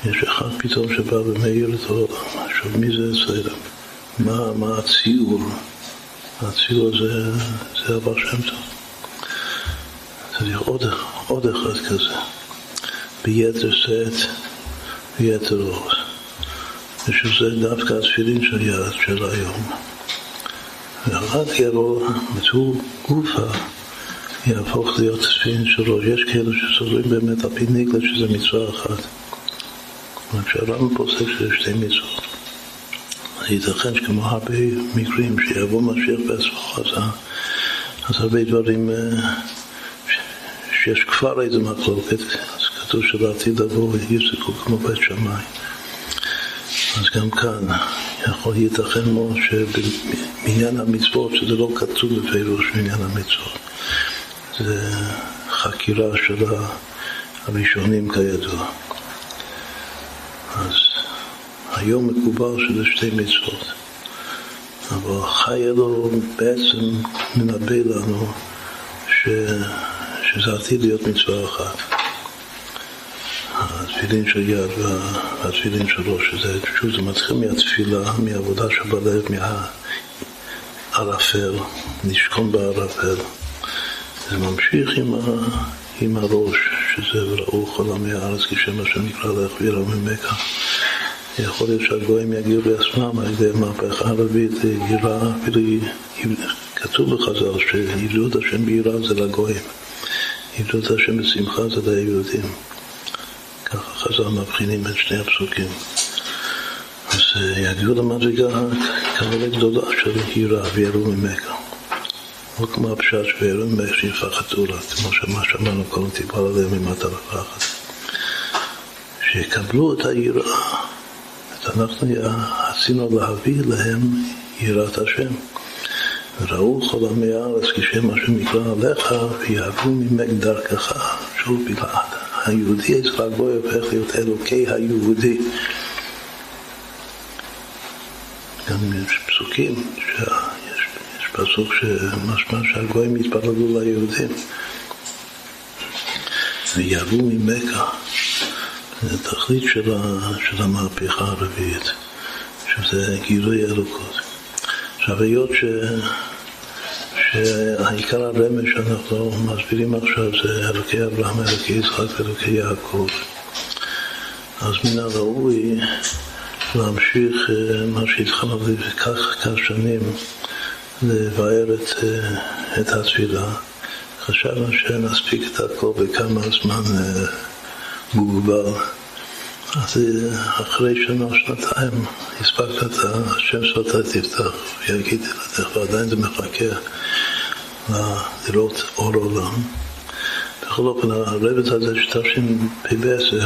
יש אחד פתאום שבא ומאיר את העולם. עכשיו, מי זה אצלנו? מה, מה הציור? הציור זה, זה אבר שם טוב. צריך עוד, עוד אחד כזה, ביתר שאת ויתר עוז. ושזה דווקא התפילין של יד של היום. ואחת יבוא, הוא גופה, יהפוך להיות ספין שלו. יש כאלה שסוברים באמת על פי ניגלה שזה מצווה אחת. רק שהרמב"ם פוסק שזה שתי מצוות. ייתכן שכמו הרבה מקרים שיבוא משיח בעצמו, אז, אז הרבה דברים, אה, שיש כבר איזה מחלוקת, אז כתוב שבעתיד לבוא יפסקו כמו בית שמאי. אז גם כאן יכול ייתכן מאוד שבעניין המצוות, שזה לא כתוב בפירוש בעניין המצוות, זה חקירה של הראשונים כידוע. היום מקובל שזה שתי מצוות. אבל חי אלו בעצם מנבא לנו ש... שזה עתיד להיות מצווה אחת. התפילין של יד והתפילין של ראש, שזה, שוב, זה מתחיל מהתפילה, מהעבודה שבלב, מהערפל, נשכון בערפל. זה ממשיך עם, ה, עם הראש, שזה וראו כל עמי הארץ כשם השם נקרא לך ויראו ממך. יכול להיות שהגויים יגיעו בעצמם על ידי מהפכה ערבית, יראה, אפילו כתוב בחז"ל את השם ביראה זה לגויים, את השם בשמחה זה ליהודים. ככה חז"ל מבחינים בין שני הפסוקים. אז אה, יגיעו למדרגה כאלה גדולה של יראה ויראו ממך. לא כמו הפשט ויראו ממך שיפחתו לה, כמו שמה שאמרנו קודם טיפה עליהם ממטה לפחד. שיקבלו את היראה. אנחנו רצינו להביא להם יראת השם. ראו כל עמי הארץ כשם השם נקרא עליך ויעברו ממך דרכך. שוב בלעד. היהודי אצל הגוי הופך להיות אלוקי היהודי. גם יש פסוקים, יש, יש פסוק שמשמע שהגויים יתפללו ליהודים. ויעברו ממכה. התכלית של, של המהפכה הרביעית, שזה גילוי אלוקות. עכשיו, היות ש... שהעיקר הרמז שאנחנו מסבירים עכשיו זה אלוקי אברהם, אלוקי יצחק ואלוקי יעקב. אז מן הראוי להמשיך אה, מה שהתחלנו כך כך שנים לבאר את, אה, את התפילה. חשבנו שנספיק את הכל בכמה זמן אה, מוגבל. אז אחרי שנה, שנתיים, הספקת את השם שאתה תפתח ויגיד לך, ועדיין זה מחכה לראות אור עולם. בכל אופן, הרבץ הזה של תשפ"ב זה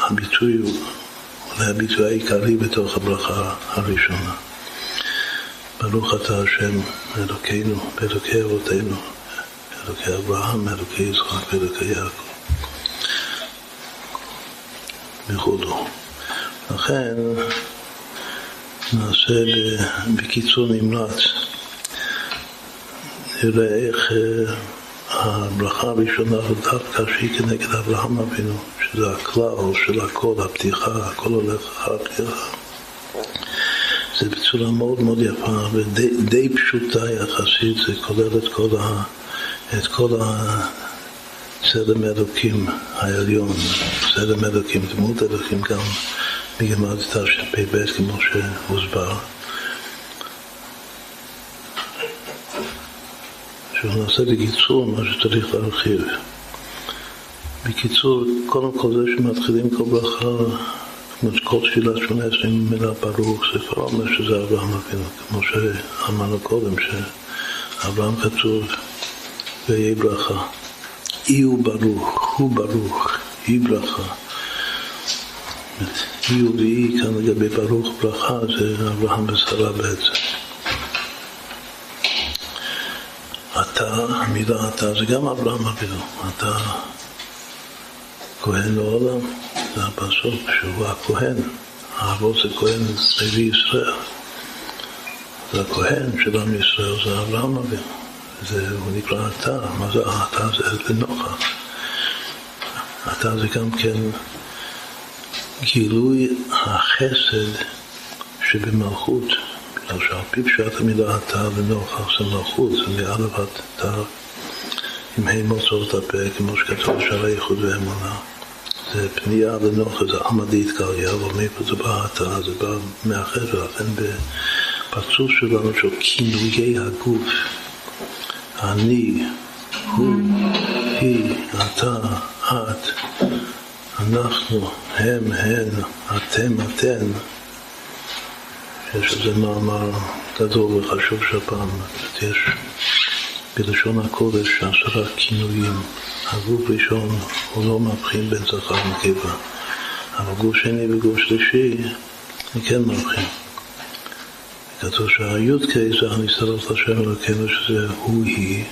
הביטוי, אולי הביטוי העיקרי בתוך הברכה הראשונה. ברוך אתה השם אלוקינו, ואלוקי אבותינו, אלוקי אברהם, אלוקי יצחק ואלוקי יעקב. וכו'. לכן נעשה בקיצור נמרץ, נראה איך אה, הברכה הראשונה דווקא שהיא כנגד אברהם אבינו, שזה הכלל של הכל, הפתיחה, הכל הולך אחר הפתיחה. זה בצורה מאוד מאוד יפה ודי פשוטה יחסית, זה כולל את כל, ה, את כל צלם אלוקים העליון, צלם אלוקים, דמות אלוקים גם מגמד תשפ"ב כמו שהוסבר. עכשיו נעשה בקיצור מה שצריך להרחיב. בקיצור, קודם כל זה שמתחילים כל ברכה, כמו שכל תפילה שמונה עשרים מילה ברוך, זה כבר אומר שזה אברהם אבינו, כמו שאמרנו קודם, שאברהם כתוב ויהי ברכה. אי הוא ברוך, הוא ברוך, היא ברכה. אי ואי כאן לגבי ברוך ברכה זה אברהם ושרה בעצם. אתה, המילה אתה זה גם אברהם אבינו, אתה כהן לעולם, זה הפסוק שהוא הכהן, האבות זה כהן לוי ישראל, זה הכהן של עם ישראל, זה אברהם אבינו. זה, הוא נקרא אתה, מה זה אתה? זה לנוכח. אתה זה גם כן גילוי החסד שבמלכות, בגלל שעל פי פשט המילה אתה לנוכח זה מלכות, זה מאלף עד תו, עם ה' מוצאות הפה, כמו שכתוב שערי איחוד ואמונה. זה פנייה לנוכח, זה עמדי התקריה, אבל מאיפה זה בא אתה? זה בא מאחר, ולכן בפרצוף שלנו של כינויי הגוף אני, הוא, היא, אתה, את, אנחנו, הם, הן, אתם, אתן. יש איזה מאמר גדול וחשוב שהפעם יש בלשון הקודש עשרה כינויים. הגוף ראשון הוא לא מבחין בין זכר ונקבה, אבל גוף שני וגוף שלישי כן מבחין. כתוב שהי"ק זה הנסתרות לשם אלוקינו שזה הוא היא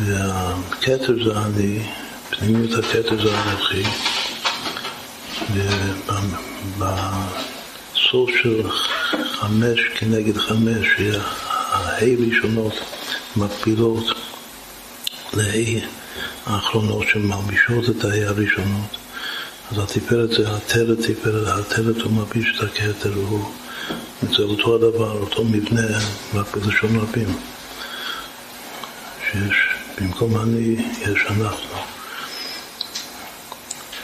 והכתר זה אני, פנימיות הכתר זה אנוכי ובסוף של חמש כנגד חמש, שההי ראשונות מקבילות להי האחרונות שמלבישות את ההי הראשונות. אז התפארת זה התרת תפארת, התרת הוא מלביש את הכתר, הוא, זה אותו הדבר, אותו מבנה, רק בלשון רבים. שיש, במקום אני, יש אנחנו.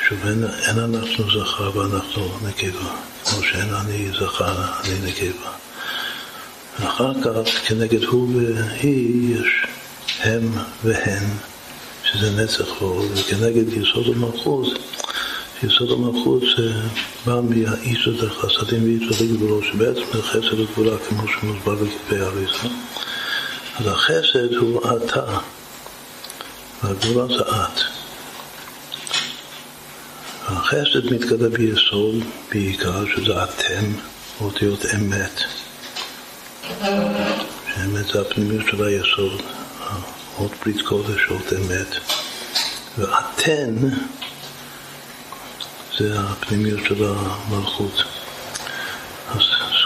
שוב, אין, אין אנחנו זכר ואנחנו נקבה, כמו שאין אני זכר, אני נקבה. ואחר כך, כנגד הוא והיא, יש הם והן, שזה נצח ועוד, וכנגד יסוד המלכות, יסוד המלכות זה בא מהאיסוד החסדים ואיסוד הגבולות, שבעצם זה חסד וגבולה כמו שמוסבר בכתבי האריזה. אז החסד הוא אתה, והגבולה זה את. החסד מתגלה ביסוד בעיקר, שזה אתם, אותיות אמת. שאמת זה הפנימיות של היסוד, אות ברית קודש, אות אמת. ואתן זה הפנימיות של המלכות. אז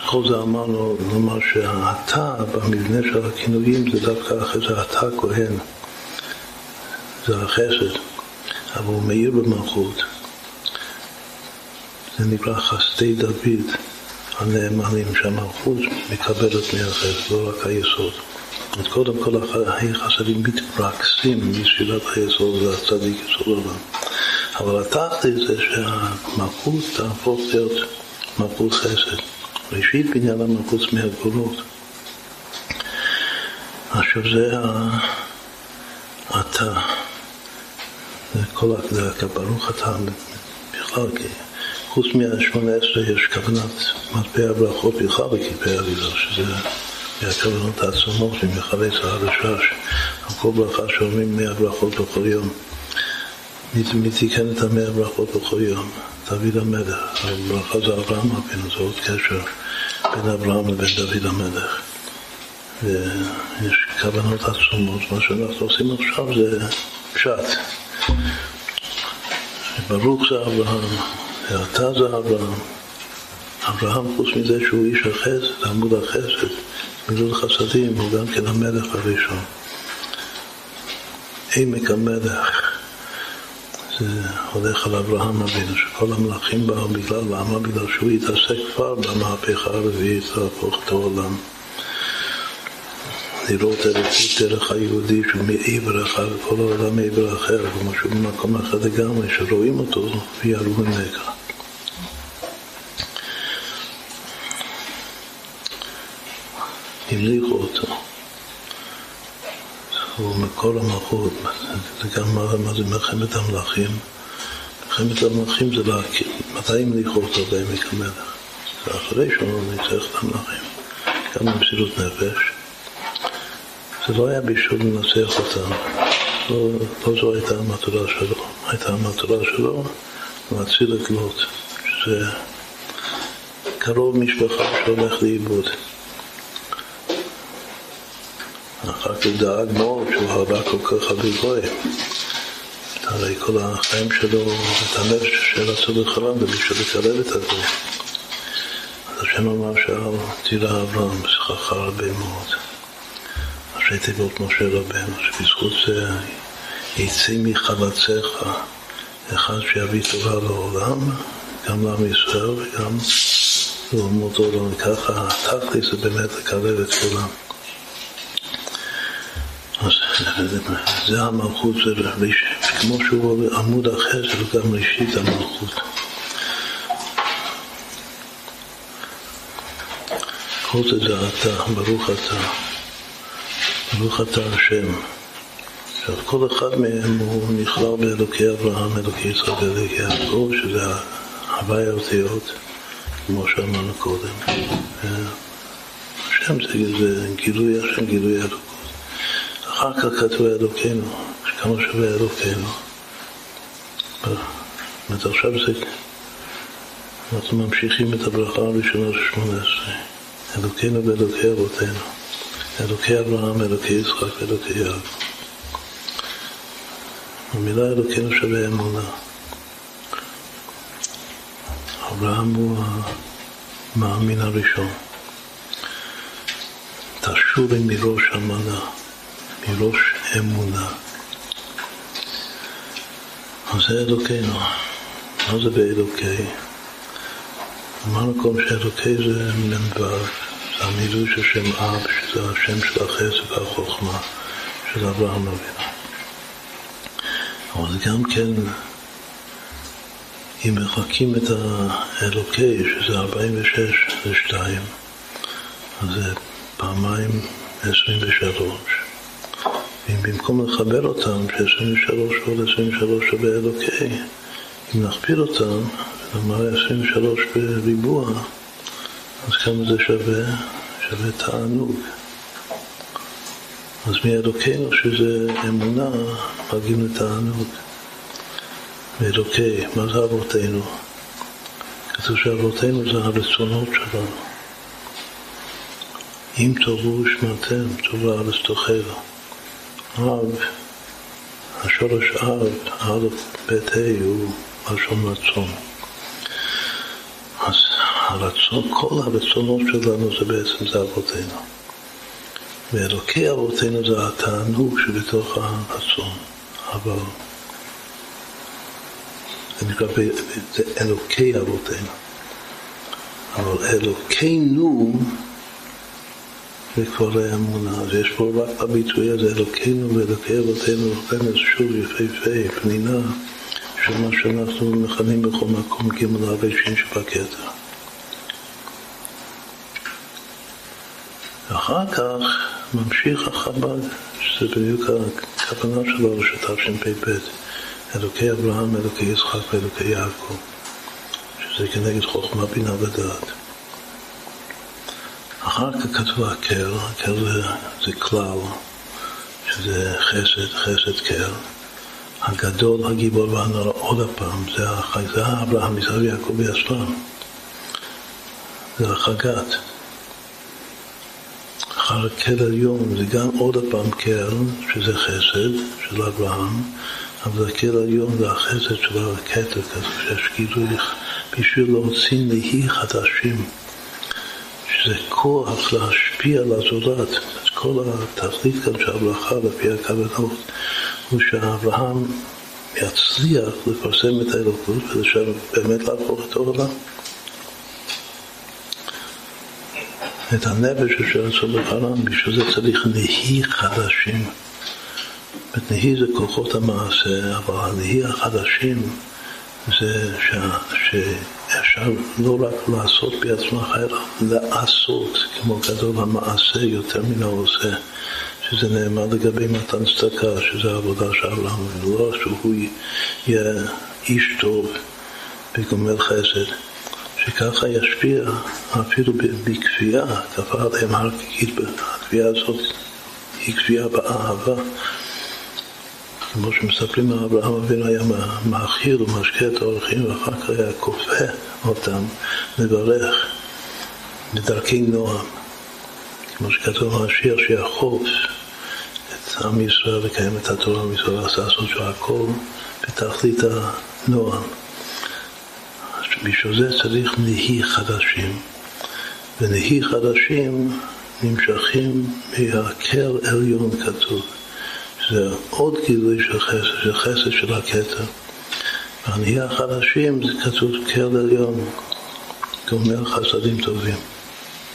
כל זה אמרנו, לומר שהאתה במבנה של הכינויים זה דווקא אחרי זה אתה כהן. זה החסד, אבל הוא מאיר במלכות. זה נקרא חסדי דוד הנאמנים, שהמלכות מקבלת מהחסד, לא רק היסוד. אז קודם כל החסדים מתפרקסים מסביבת היסוד והצדיק יסוד עולם. אבל התכלית זה שהמלכות תהפוך להיות מלכות חסד. ראשית בניין המלכות מהגבולות. עכשיו זה אתה. זה כל הכדאקה, ברוך אתה בכלל, כי חוץ מה-18 יש כוונת מטבע ברכות בכלל בכיפי אריזה, שזה מהכוונות העצומות ממחלי צהר השש, על כל ברכה שאומרים מאה ברכות בכל יום. מי תיקן את המאה ברכות בכל יום? דוד המלך. הברכה זה אברהם אבינו, זה עוד קשר בין אברהם לבין דוד המלך. ויש כוונות עצומות, מה שאנחנו עושים עכשיו זה פשט. ברוך זה אברהם, ואתה זה אברהם. אברהם, חוץ מזה שהוא איש החסד, עמוד החסד, מילות חסדים, הוא גם כן המלך הראשון. עמק המלך. זה הולך על אברהם אבינו, שכל המלכים באו בגלל, למה? בגלל שהוא התעסק כבר במהפכה הרביעית להפוך את העולם. לראות אלוקות דרך היהודי שהוא מעבר אחד וכל העולם מעבר אחר, ומשהו במקום אחר לגמרי, שרואים אותו ויראו ממך. המליכו אותו. הוא מקור המלכות, גם מה, מה זה מלחמת המלכים. מלחמת המלכים זה להכיר, מתי המליכו אותו בעמק המלך? זה אחרי שהוא ניצח את המלכים, גם במסירות נפש. זה לא היה בשביל לנצח אותם, לא, לא זו הייתה המטרה שלו, הייתה המטרה שלו להציל את לוט, שזה קרוב משפחה שהולך לאיבוד. אחר כך דאג מאוד שהוא הרבה כל כך הרבה גוי. הרי כל החיים שלו, את הנפש שרצו לחרם ובשביל לקרב את הגוי. אז השם אמר שאל תירא אברהם, שכחה הרבה מאוד. ראשי תיבות משה רבנו, שבזכות זה יצא מחלציך אחד שיביא טובה לעולם, גם לעם ישראל וגם לאומות העולם. וככה התכלית זה באמת לקרב את כולם. זה המלכות, זה כמו שהוא עמוד אחר, זה גם ראשית המלכות. כל זה אתה, ברוך אתה, ברוך אתה השם. עכשיו, כל אחד מהם הוא נכלל באלוקי אברהם, אלוקי יצחק ואלוקי יעקב, שזה הוואי האותיות, כמו שאמרנו קודם. השם זה, זה גילוי השם, גילוי אלוקות. אחר כך כתוב אלוקינו, כמה שווה אלוקינו. זאת עכשיו זה, אנחנו ממשיכים את הברכה הראשונה של שמונה עשרה. אלוקינו ואלוקי אבותינו. אלוקי אברהם, אלוקי יצחק ואלוקי יעקב. המילה אלוקינו שווה אמונה. אברהם הוא מאמין הראשון. תשורי מראש המנה, מראש אמונה. אז זה אלוקינו. מה זה באלוקי? אמרנו קודם שאלוקי זה מ"ו, זה המילוי של שם אב, שזה השם של החסד והחוכמה של אברהם אבינו. אבל גם כן, אם מחקים את האלוקי, שזה 46 ו-2, אז זה פעמיים 23. במקום לחבר אותם, ש-23 ועוד 23 שווה אלוקי, אם נכפיל אותם, נאמר 23 בריבוע, אז כמה זה שווה? שווה תענוג. אז מאלוקינו שזה אמונה, מגיעים לתענוג. מאלוקי, מה זה אבותינו? כתוב שאבותינו זה הרצונות שלנו. אם תאהבו ושמעתם, טוב הארץ תאכלו. אב, השורש אב, א', ב', ה', הוא מלשון רצון. אז הרצון, כל הרצונות שלנו זה בעצם זה אבותינו. ואלוקי אבותינו זה התענוג שבתוך הרצון. אבל זה נקרא, אלוקי אבותינו. אבל אלוקינו כבר האמונה. אז יש פה רק בביטוי הזה, אלוקינו ואלוקי אבותינו, רמז שוב יפהפה, פנינה, של מה שאנחנו מכנים בכל מקום ג' הרשין שבכתר. ואחר כך ממשיך החב"ד, שזה בדיוק הכוונה שלו של תשפ"ב, אלוקי אברהם, אלוקי יצחק ואלוקי יעקב, שזה כנגד חוכמה, בינה ודעת. אחר כך כתוב הקל, הקל זה, זה כלל, שזה חסד, חסד קל. הגדול, הגיבור והנורא, עוד הפעם, זה, זה אברהם, יצחק ויעקב ויסלם. זה החגת. אחר כל עליון זה גם עוד הפעם קל, שזה חסד של אברהם, אבל הקל עליון זה החסד של הכתר, שיש גילוי בשביל להוציא נהי חדשים. שזה כוח להשפיע על הזולת. אז כל התכלית כאן של הברכה לפי הכוונות הוא שאברהם יצליח לפרסם את האלוקות ולשם באמת להפוך את העולם. את הנפש אשר אצלו בחרם, בשביל זה צריך נהי חדשים. נהי זה כוחות המעשה, אבל הנהי החדשים זה ש... שאפשר לא רק לעשות בעצמך, אלא לעשות, כמו גדול המעשה יותר מן העושה, שזה נאמר לגבי מתן צדקה, שזה העבודה של ולא שהוא יהיה איש טוב בגומל חסד, שככה ישפיע אפילו בכפייה, כפה עליהם הר הכפייה הזאת היא כפייה באהבה. כמו שמספרים על אברהם אבינו היה מאכיל ומשקה את האורחים ואחר כך היה כופה אותם לברך בדרכי נועם. כמו שכתוב השיר שיחוף את עם ישראל לקיים את התורה ועשה לעשות שהוא הכל בתכלית הנועם. בשביל זה צריך נהי חדשים, ונהי חדשים נמשכים מהקר עליון כתוב. זה עוד גילוי של חסד, של חסד של הכתר. והנהי החדשים זה כתוב קרל עליון, גומר חסדים טובים.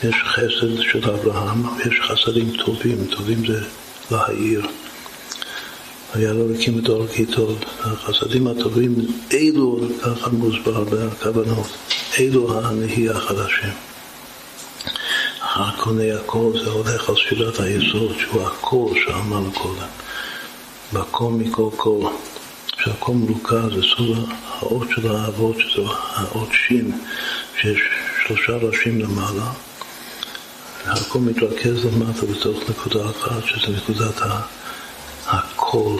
יש חסד של אברהם ויש חסדים טובים, טובים זה להעיר. היה לו להקים את אור כי טוב. החסדים הטובים, אלו, ככה מוסבר בכוונות, אלו הנהי החדשים. הקונה הכל זה הולך על שאלת היסוד, שהוא הכל שאמרנו קודם. והכל מכל כל, שהכל מרוכז, זה סוד האות של האבות, שזה האות שין, שיש שלושה ראשים למעלה, והכל מתרכז למטה בתוך נקודה אחת, שזה נקודת הכל,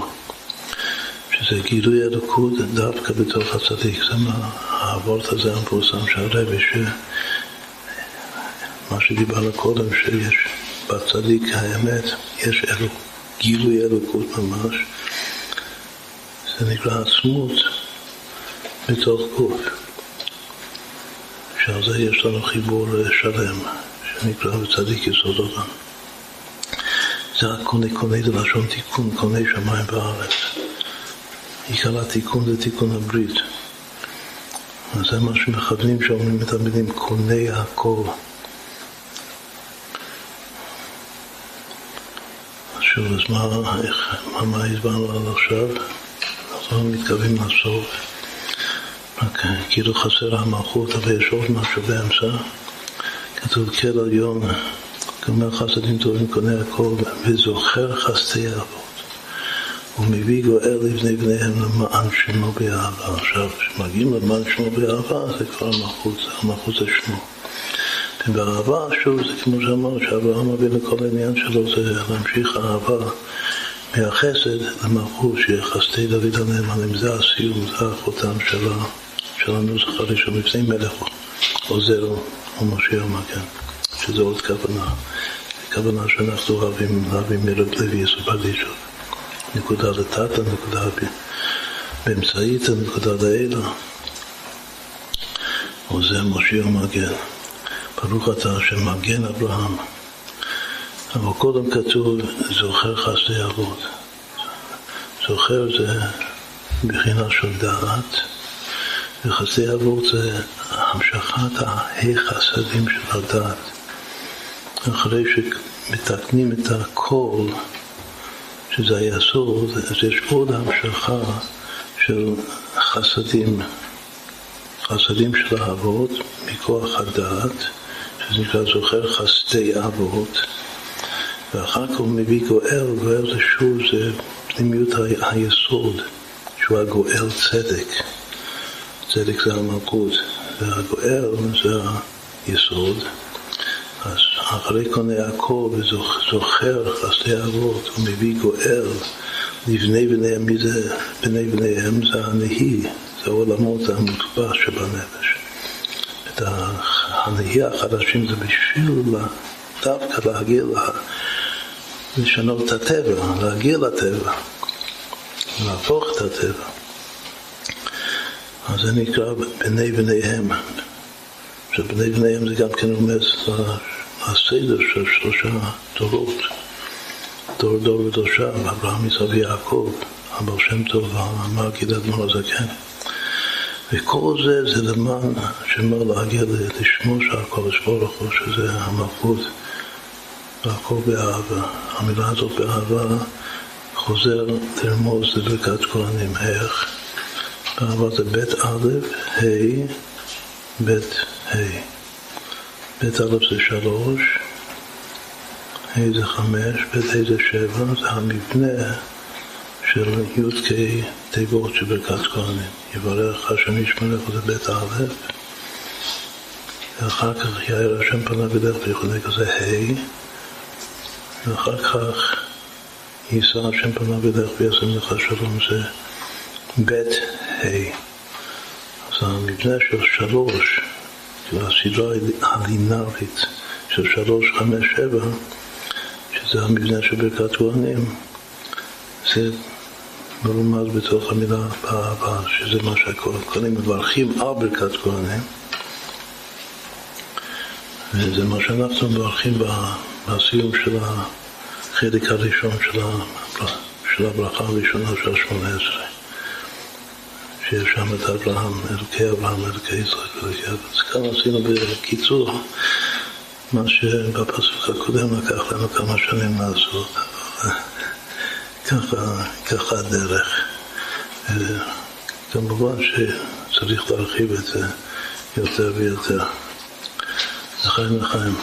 שזה גילוי אלוקות דווקא בתוך הצדיק. זה מה האבות הזה המפורסם של הרבי, מה שדיברנו קודם, שיש בצדיק האמת, יש אלוקות. גילוי אלוקות ממש, זה נקרא עצמות בתוך גוף. שעל זה יש לנו חיבור שלם, שנקרא בצדיק יסוד עולם. זה הקוני קוני זה לשון תיקון, קוני שמיים וארץ. עיקר התיקון זה תיקון הברית. אז זה מה שמכוונים שאומרים את המילים קוני הכל. שוב, אז מה, איך, מה, מה הסברנו עד עכשיו? אנחנו מתכוונים לסוף. רק כאילו חסר המלכות, אבל יש עוד משהו באמצע. כתוב כל עליון, גמר חסדים טובים קונה הכל, וזוכר חסדי אבות. ומביא גואל לבני בניהם למען שמו באהבה. עכשיו, כשמגיעים למען שמו באהבה, זה כבר המלכות, המלכות זה שמו. ובאהבה, שוב, זה כמו שאמרת, שאברהם מביא לכל העניין שלו זה להמשיך האהבה מהחסד למלכות, שחסדי דוד הנאמנים, זה הסיום, זה החותם של הנוסח הראשון, לפני מלך עוזר או משיח מגן, שזה עוד כוונה. כוונה שאנחנו אוהבים להביא מלך לוי יסופדישו. נקודה לתתא, נקודה באמצעית, נקודה לאלה. עוזר משיח מגן. ברוך אתה שמגן אברהם. אבל קודם כתוב זוכר חסדי אבות. זוכר זה בחינה של דעת, וחסדי אבות זה המשכת החסדים של הדעת. אחרי שמתקנים את הכל, שזה היסוד, אז יש עוד המשכה של חסדים, חסדים של האבות מכוח הדעת. שזה נקרא זוכר חסדי אבות, ואחר כך הוא מביא גואל, גואל זה שוב, זה פנימיות היסוד, שהוא הגואל צדק. צדק זה המלכות, והגואל זה היסוד. אז אחרי קונה הכל וזוכר חסדי אבות, הוא מביא גואל לבני בניהם, מי זה בני בניהם? זה הנהי, זה העולמות המוטבע שבנפש. את הנהי החדשים זה בשביל דווקא להגיע, לה, לשנות את הטבע, להגיע לטבע, להפוך את הטבע. אז זה נקרא בני בניהם. שבני בניהם זה גם כן רומז הסדר של שלושה דורות. דור דור ודורשיו, אברהם, יצחק ויעקב, הבעל שם טוב, אמר גיד אדמו"ר הזקן. וכל זה זה למען שמר להגיע לשמו של הקודש ברוך הוא, שזה המלכות, והכל באהבה. המילה הזאת באהבה חוזר לרמוז לברכת כהנים. איך? באהבה זה בית א', ה', בית ה'. בית א' זה שלוש, ה' זה חמש, בית ה' זה שבע, זה המבנה של י"ק תיבות של ברכת כהנים. יברך השם ישמרך זה בית א', ואחר כך יאיר השם פניו בדרך ויכולי כזה ה', ואחר כך יישא השם פניו בדרך וישם לך שלום זה בית ה'. אז המבנה של שלוש, של הסדרה הלינארית של שלוש, חמש, שבע, שזה המבנה של ברכת כהנים, זה מרומז בתוך המילה באהבה, שזה מה שהכהנים מברכים על ברכת כהנים. וזה מה שאנחנו מברכים בסיום של החלק הראשון של, של הברכה הראשונה של השמונה עשרה. שיש שם את אברהם, אלוקי אברהם, אלוקי ישראל, אלוקי אברהם. אז כאן עשינו בקיצור מה שבפסוק הקודם לקח לנו כמה שנים לעשות. ככה, ככה הדרך. כמובן שצריך להרחיב את זה יותר ויותר. לחיים לחיים.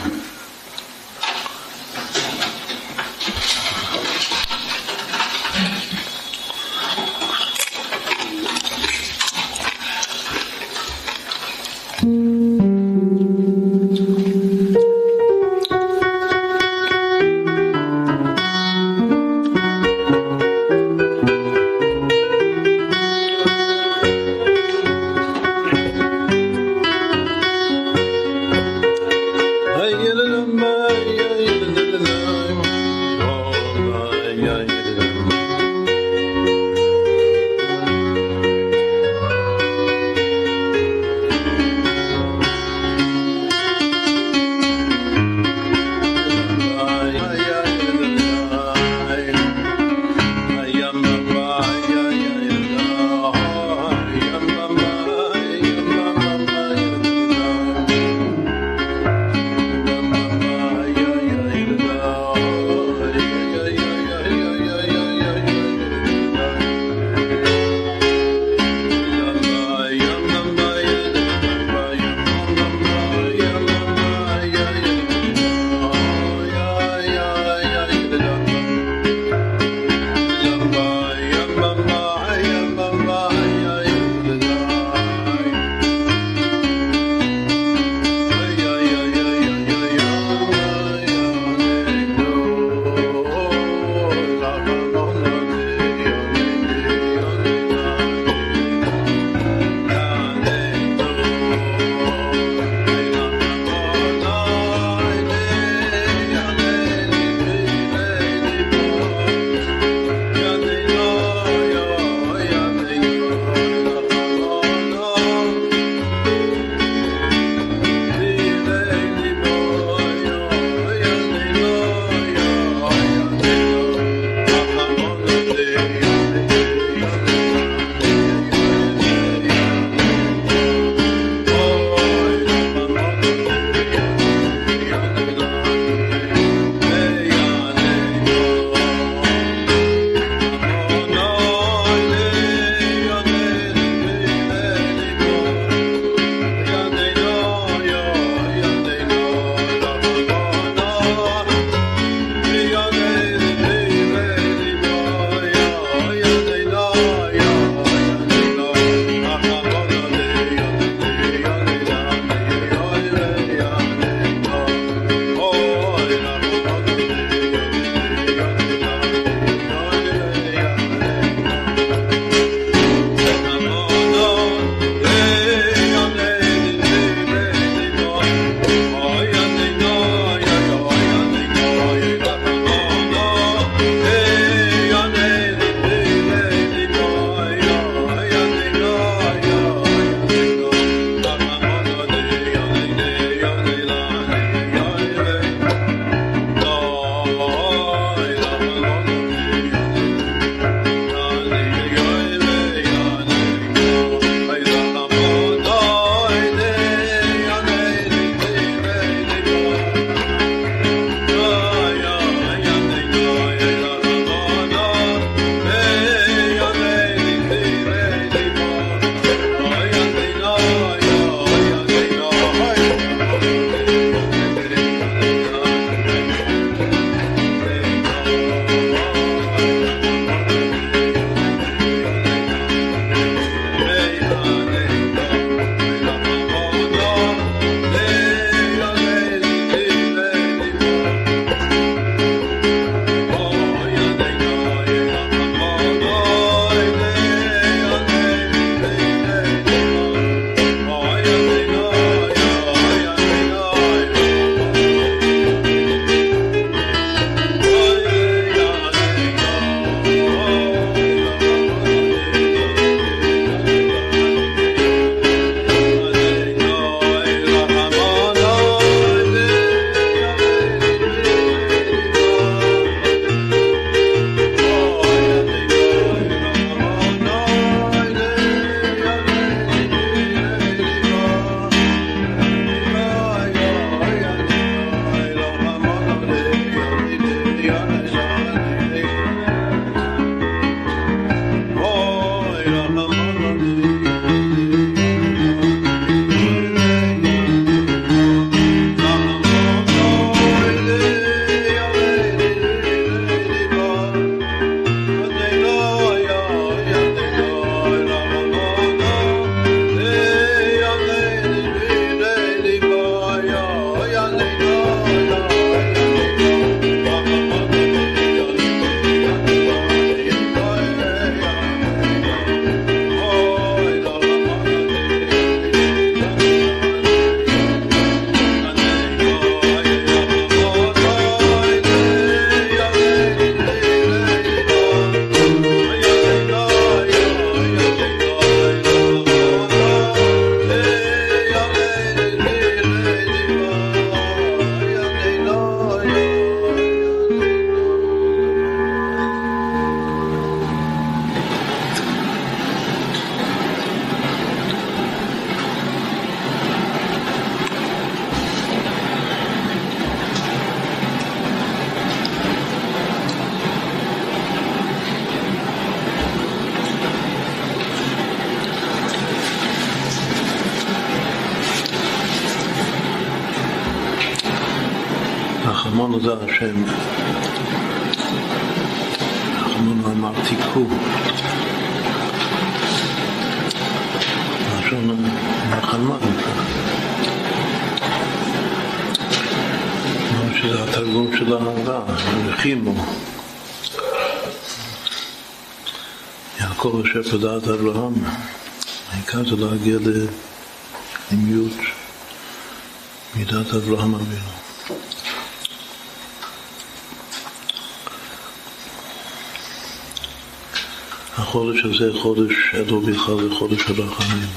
זה חודש הרחמים.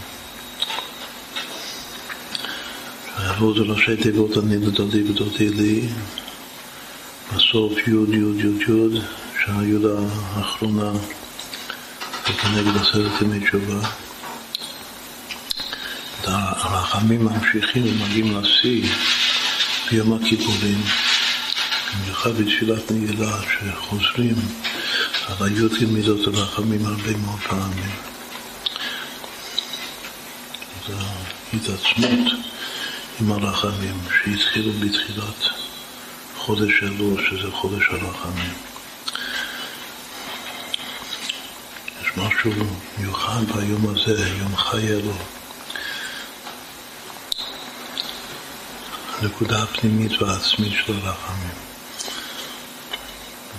יבואו זה ראשי תיבות אני לדודי ודודי לי, בסוף י' י' י' י', שהי' האחרונה כנגד עשרת ימי תשובה. הרחמים ממשיכים ומגיעים לשיא ביום הכיפורים, במיוחד בתפילת נעילה, שחוזרים על הי"ג מידות הרחמים הרבה מאוד פעמים. התעצמות עם הרחמים שהתחילו בתחילת חודש אלול, שזה חודש הרחמים. יש משהו מיוחד ביום הזה, יום חי אלול. הנקודה הפנימית והעצמית של הרחמים.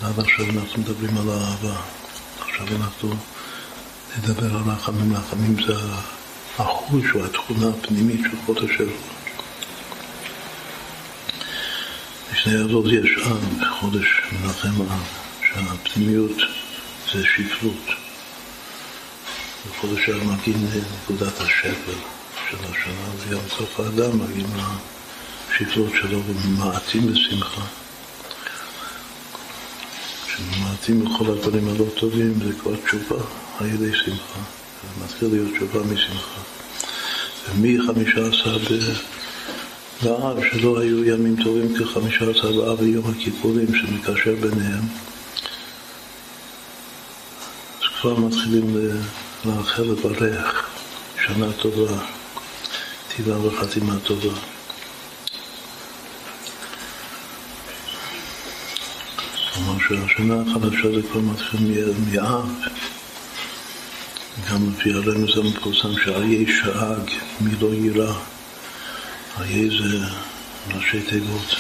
עד עכשיו אנחנו מדברים על האהבה, עכשיו אנחנו נדבר על רחמים. רחמים זה החוש או התכונה הפנימית של חודש אלול. לפני הזאת יש עם בחודש מנחם עם, שהפנימיות זה שפלות. בחודש אב מגיעים לנקודת השפל של השנה, ויום סוף האדם מגיעים לשפלות שלו וממעטים בשמחה. כשממעטים בכל הדברים הלא טובים זה כבר תשובה על ידי שמחה. זה מתחיל להיות תשובה משמחה. ומחמישה עשר באב, שלא היו ימים טובים כחמישה עשר באב ויום הכיפורים שמקשר ביניהם, אז כבר מתחילים לאחל לברך שנה טובה, טבעה וחתימה טובה. כלומר שהשנה החדשה זה כבר מתחיל מאב, גם לפי הרמז המפורסם שאריה שאג, מי לא יירא. אריה זה ראשי תיבות.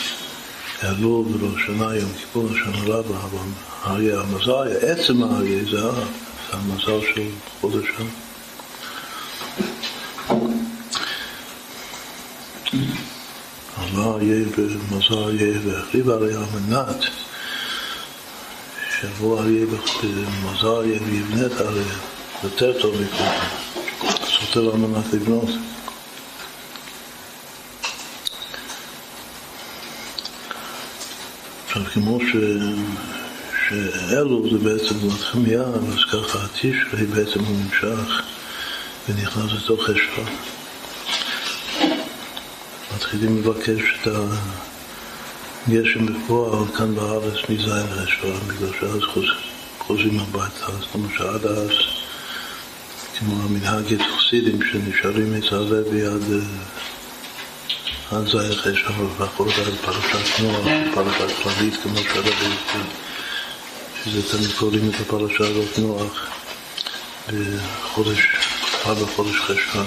אלול וראש שנה, יום כיפור, שנה רבה, אבל אריה המזל, עצם האריה זה המזל של חודש אבל אריה ומזל אריה והחריב אריה על מנת שיבוא אריה במזל אריה ויבנה את האריה יותר טוב מכולם, סותר על מנת לבנות עכשיו, כמו ש... שאלו זה בעצם מתחמיה, אז ככה התשרי בעצם הוא נמשך ונכנס לתוך חשפה. מתחילים לבקש את הגשם בפועל כאן בארץ מזין חשפה, בגלל שאז חוזרים הביתה. זאת אומרת שעד אז, כמו המנהג חסידים שנשארים אצל הלוי עד עד זין חשב ואחרות עד פרשת נוח, פרשת כללית כמו שהרבי הזכיר, שזה תמיד קוראים את הפרשה הזאת נוח בחודש, כבר בחודש חשבן.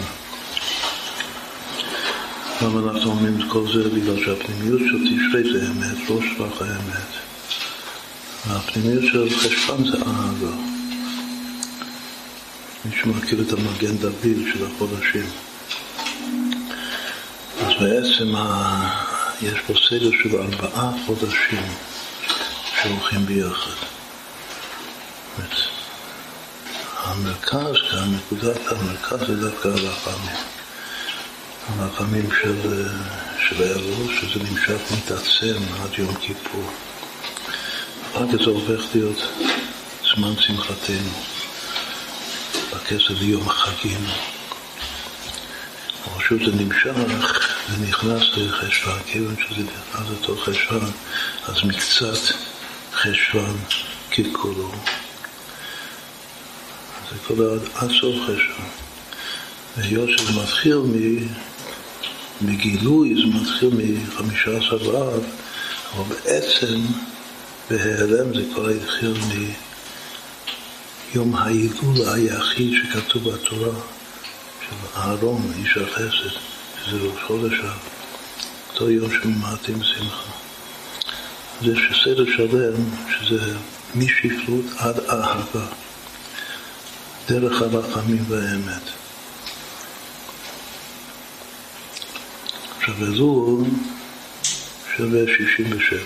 למה אנחנו אומרים את כל זה? בגלל שהפנימיות של תשרי זה אמת, לא שבח האמת. והפנימיות של חשבן זה אהבה. מי שמכיר את המגן דוד של החודשים. אז בעצם ה... יש פה סדר של ארבעה חודשים שהולכים ביחד. זאת המרכז נקודת המרכז זה דווקא הרחמים. הרחמים של, של שזה נמשך מתעצם עד יום כיפור. אחר כך זה הופך להיות זמן שמחתנו, בכסף ליום החגים. פשוט זה נמשך ונכנס לחשוון, כיוון שזה נכנס לתוך חשוון, אז מקצת חשוון ככולו. זה כל עד, סוף חשוון. והיות שזה מתחיל מ... מגילוי, זה מתחיל מ-15 באב, אבל בעצם בהיעלם זה כבר התחיל מיום ההילולה היחיד שכתוב בתורה של אהרון, איש החסד, שזה ראש חודש, אותו יום שממעטים שמחה. אז יש סדר שלם שזה משפלות עד אהבה, דרך הרחמים והאמת. עכשיו, אלול שווה 67.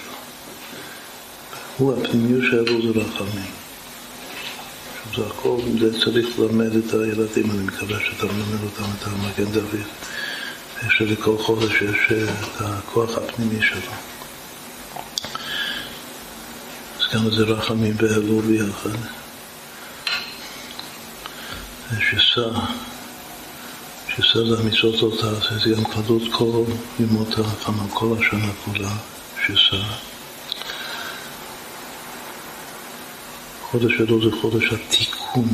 הוא הפנימיות של אלול זה רחמים. זה הכל, זה צריך ללמד את הילדים, אני מקווה שאתה מלמד אותם את המגן דוד. יש לכל חודש יש את הכוח הפנימי שלו. אז גם זה רחמים ואלול ביחד. שסע שסע זה המצוות תעשה, זה גם כללות כל ימות כמה כל השנה כולה, שסע. חודש אלו זה חודש התיקון.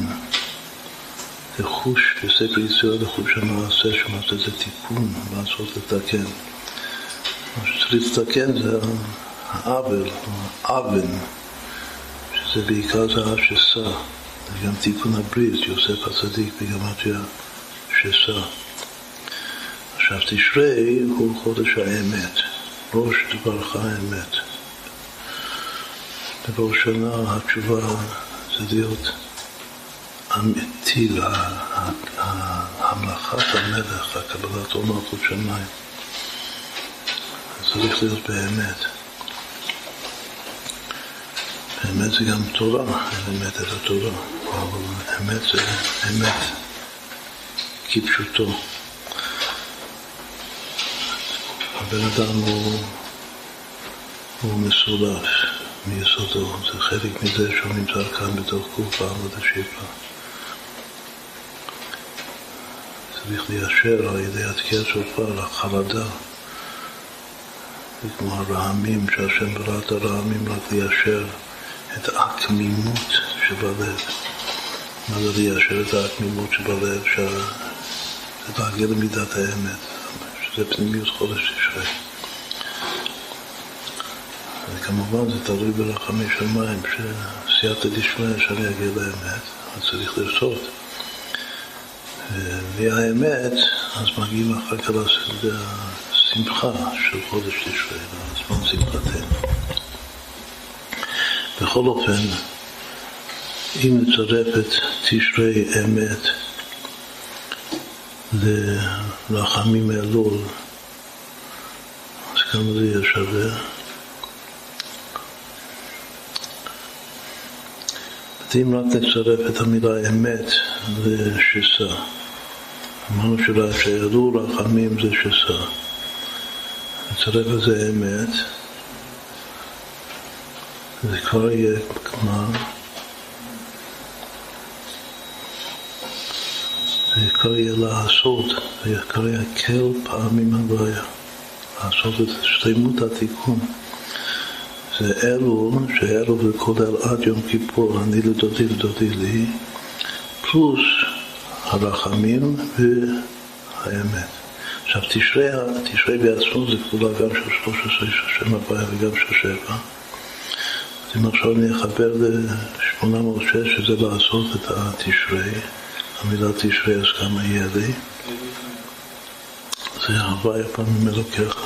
זה חוש בספר יציאה לחוש המעשה, שמעשה זה תיקון, לעשות לתקן. מה שצריך לתקן זה העוול, האבן, שזה בעיקר זה השסה. זה גם תיקון הברית, יוסף הצדיק בגמטריה שסה. עכשיו תשרי הוא חודש האמת, ראש דברך האמת. בראש שנה התשובה זה להיות אמיתי להמלכת המלך, הקבלת עול מלכות שמיים. צריך להיות באמת. אמת זה גם תורה, אמת את התורה, אבל אמת זה אמת כפשוטו. הבן אדם הוא, הוא מסולף מיסודו, זה חלק מזה שהוא נמצא כאן בתוך גוף העבוד השיפה. צריך ליישר על ידי התקיעת שופר, החרדה. זה כמו הרעמים, שהשם ברא את הרעמים רק ליישר את התמימות שבלב. מה זה ליישר את התמימות שבלב? זה להגיע למידת האמת, שזה פנימיות חודש תשרי. וכמובן זה תלוי ברחמי שמיים, שסייעתא דשמיא אפשר להגיע לאמת, אז צריך לרצות. והאמת, אז מגיעים אחר כך לשמחה של חודש תשרי, לזמן שמחתנו. בכל אופן, נצרף את תשרי אמת לרחמים אלול, אז כמה זה יהיה שווה? אם רק נצרף את המילה אמת לשסה, אמרנו שאלול רחמים זה שסה, נצרף את זה אמת, זה כבר יהיה כלומר זה כבר יהיה לעשות, זה כבר יקל פעמים הבעיה, לעשות את שלמות התיקון. זה אלו, שאלו וכולל עד יום כיפור, אני לדודי ודודי לי, פלוס הרחמים והאמת. עכשיו תשרי, תשרי בעצמו זה כפולה גם של 13 של שם הבעיה וגם של שבע. אז אם עכשיו אני אחבר ל-806 שזה לעשות את התשרי, המילה תשרי אז כמה יהיה לי? זה הוויה פעמים אלוקיך.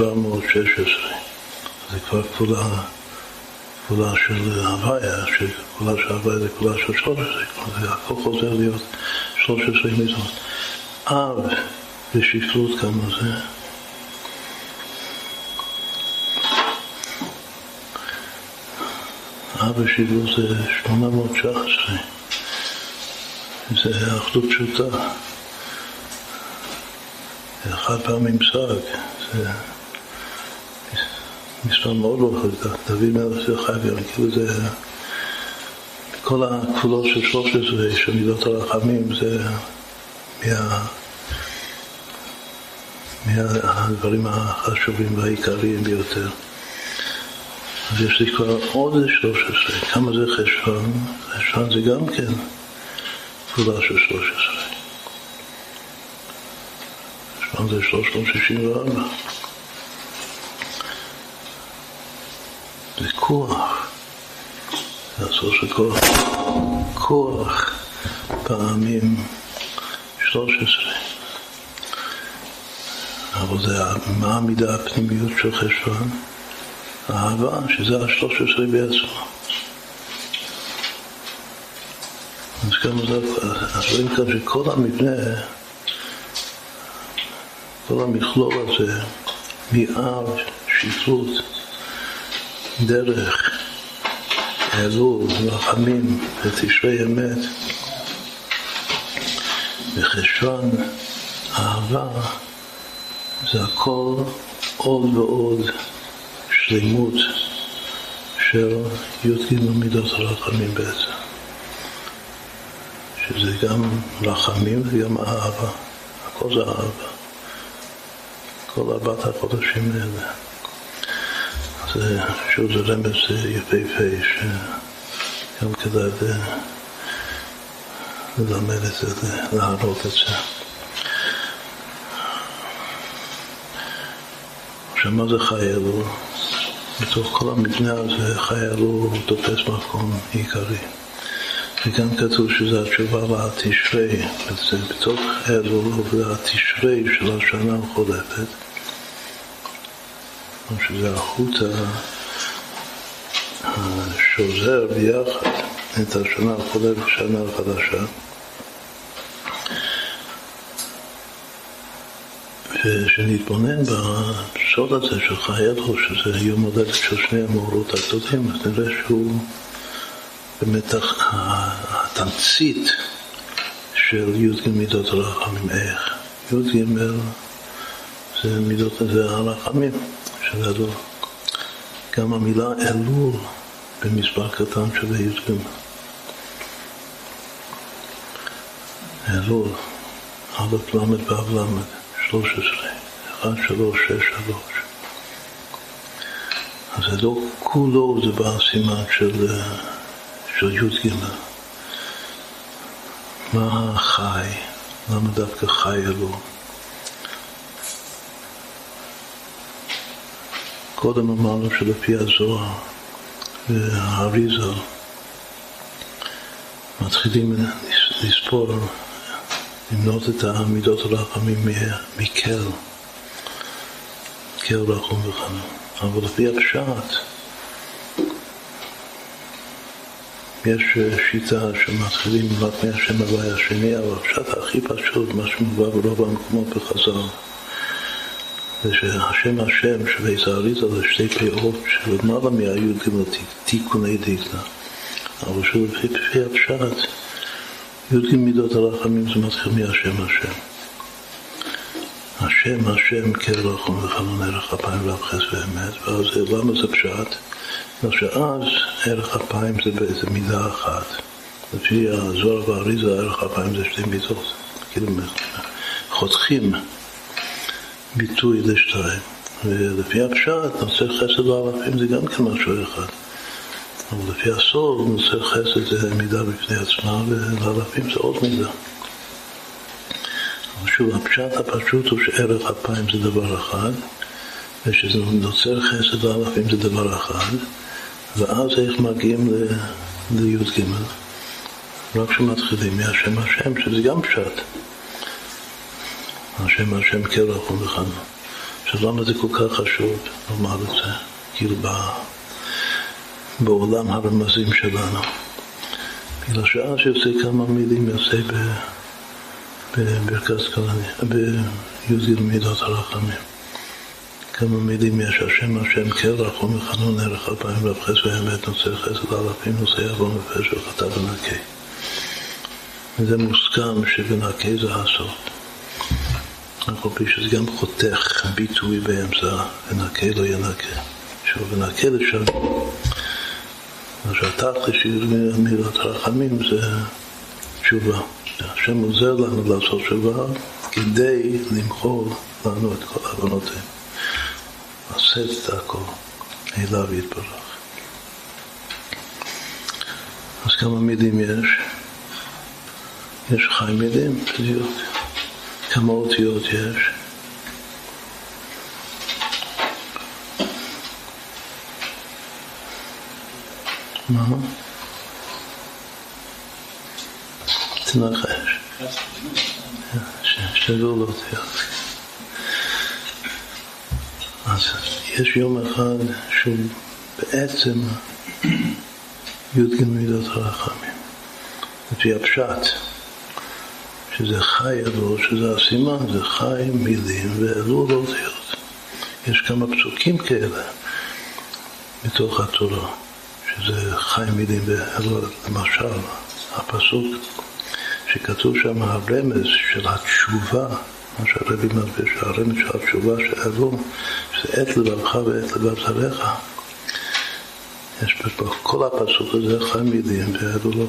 1716. זה כבר כפולה, כפולה של הוויה, שכפולה של הוויה זה כפולה של 13, זה הכל חוזר להיות 13 מיזות. אב בשפלות כמה זה? אבא שלו זה 819. זה אחדות פשוטה. חד פעמים פסק. זה מספר מאוד לא חזק. דוד מלך זה חי גם, כאילו זה... כל הכפולות של 13 של מידות הרחמים זה מה... מהדברים החשובים והעיקריים ביותר. אז יש לי כבר עוד 13. כמה זה חשבון? חשבון זה גם כן כפולה של 13. שם זה 364. זה כוח, הסוף של כוח, פעמים 13. אבל זה מה המידה הפנימיות של חשוון? האהבה, שזה השלוש עשרה בעצמו. אז כמה זה, אז רואים כאן שכל המבנה, כל המכלול הזה, מאב, שפלות, דרך, אלול, רחמים ותשרי אמת, וחשוון, אהבה, זה הכל עוד ועוד שלימות של י"ג מידות הרחמים בעצם. שזה גם רחמים וגם אהבה. הכל זה אהבה. כל ארבעת החודשים האלה. זה, שוב זה רמז יפהפה, שגם כדאי ללמד את זה, להראות את זה. עכשיו, מה זה חי אלו? בתוך כל המבנה הזה חי אלו הוא תופס מקום עיקרי. וכאן כתוב שזה התשובה לתשרי, בתוך אלו זה התשרי של השנה החולפת, שזה החוט השוזר ביחד את השנה החולפת ושנה החדשה. ושנתבונן בסוד הזה של חייתו, שזה יום הולדת של שני המאורות הגדולים, אז נראה שהוא באמת התמצית של י"ג מידות הרחמים, איך? י"ג זה מידות, זה הרחמים של הדור. גם המילה אלול במספר קטן שווה י"ג. אלול, א' ל' ו' ל'. 13, 1, 3, 6, 3. אז זה לא כולו זה בסימן של, של י"ג. מה החי? למה דווקא חי אלו? קודם אמרנו שלפי הזוהר והאריזה מתחילים לספור למנות את המידות הרחמים מקל, קל רחום וחנון. אבל לפי הפשט, יש שיטה שמתחילים רק מהשם הוואי השני, אבל הפשט הכי פשוט, מה שמובא ברוב המקומות בחז"ל, זה שהשם השם שבאיזה אריזה זה שתי פאות של למעלה מהי"ג תיקוני דקלה. אבל שוב, לפי הפשט, י"ג מידות הרחמים זה מתחיל מהשם השם. השם השם כן רחום וחלון ערך אפיים ואף חס ואמת, ואז למה זה פשט? בגלל שאז ערך אפיים זה באיזה מידה אחת. לפי הזוהר והאריזה ערך אפיים זה שתי מידות. כאילו חותכים ביטוי לשתיים. ולפי הפשט, נושא חסד ואלפים זה גם כן משהו אחד. אבל לפי הסוד, נושא חסד זה מידה בפני עצמה, ולאלפים זה עוד מידה. אבל שוב, הפשט הפשוט הוא שערך אפיים זה דבר אחד, ושזה נוצר חסד לאלפים זה דבר אחד, ואז איך מגיעים לי"ג? רק כשמתחילים מהשם השם, שזה גם פשט. השם השם כרח ומכנה. עכשיו למה זה כל כך חשוב לומר את זה? כאילו בעולם הרמזים שלנו. בגלל שאז יוצא כמה מילים יוצא בברכת כלני, בי"ג מידות הרחמים. כמה מילים יש, השם השם קרח ומחנון ערך אלפיים רב חסר ואמת נוצר חסד אלפים נושא יבוא מפש וחטא ונקה. וזה מוסכם שבנקה זה הסוף. אף על שזה גם חותך ביטוי באמצע, ונקה לא ינקה. שוב, ונקה לשם. מה שהתכלס של מילות הרחמים זה תשובה. השם עוזר לנו לעשות תשובה כדי למחול לנו את כל עוונותינו. לשאת את הכל אליו יתברך. אז כמה מילים יש? יש חי מילים בדיוק. כמה אותיות יש? מה? תנחש. שתדעו לאותיות. אז יש יום אחד שהוא בעצם י"ג מידות הרחמים. לפי הפשט. שזה חי אלול, שזה הסימן, זה חי מילים ואלול אותיות. יש כמה פסוקים כאלה מתוך התורה, שזה חי מילים ואלול, למשל, הפסוק שכתוב שם הרמז של התשובה, מה שהרבי מסביר, שהרמז של התשובה שאלו, שזה עת לבבך ועת לבב זרעך. יש בכל הפסוק הזה חי מילים ואלו לא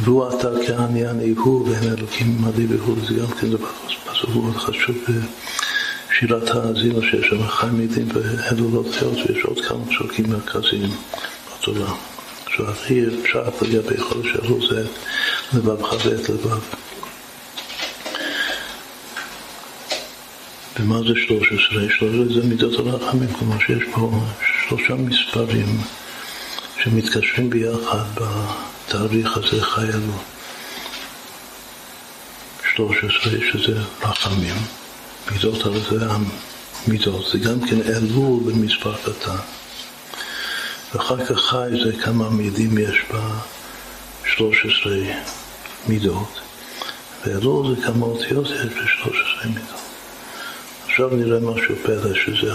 והוא אתה כעניין איהו והם אלוקים עמדי והוא, זה גם כן דבר פסוק מאוד חשוב בשירת האזינו שיש שם חי מילים ואלו לא תהיות ויש עוד כמה פסוקים מרכזיים בתורה. שהכי פשט לגבי חודש אלול זה לבבך ואת לבב. ומה זה 13? 13 זה מידות הרחמים, כלומר שיש פה שלושה מספרים שמתקשרים ביחד בתאריך הזה חי אלול. 13 שזה רחמים, מידות הרי זה המידות, זה גם כן אלול במספר קטן. ואחר כך חי זה כמה מילים יש בה 13 מידות, ואלול זה כמה אותיות יש ב-13 מידות. עכשיו נראה משהו פלא, שזה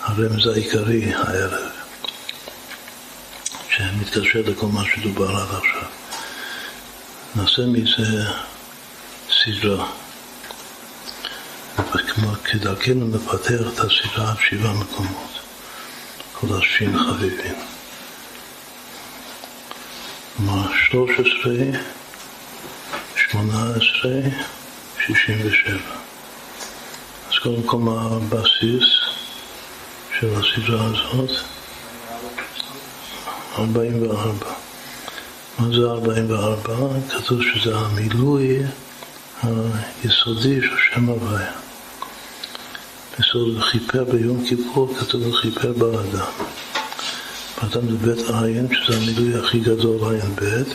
הרמז העיקרי הערב, שמתקשר לכל מה שדובר עד עכשיו. נעשה מזה סדרה. וכמו כדרכנו נפתח את הסדרה עד שבעה מקומות. חודשים חביבים. כלומר, 13, 18, 67. אז קודם כל מה הבסיס של הסדרה הזאת? 44. מה זה 44? כתוב שזה המילוי היסודי של שם הוויה. בסוד כיפר ביום כיפור, כתוב כיפר באדם. באדם זה בית עין, שזה המילוי הכי גדול, עין בית.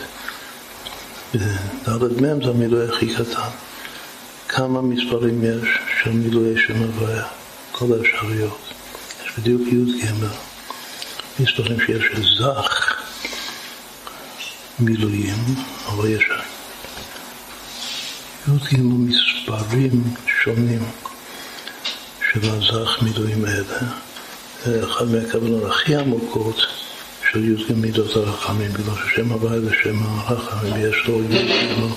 ודלת מ' זה המילוי הכי קטן. כמה מספרים יש של מילויי שם הוויה? כל האפשרויות. יש בדיוק י"ג מספרים שיש זך מילואים, אבל יש י"ג מספרים שונים. של הזך מילואים האלה. זה אחד מהכוונות הכי עמוקות של י"ג מידות הרחמים, בגלל ששם הוואי ושם הרחמים יש לו י"ג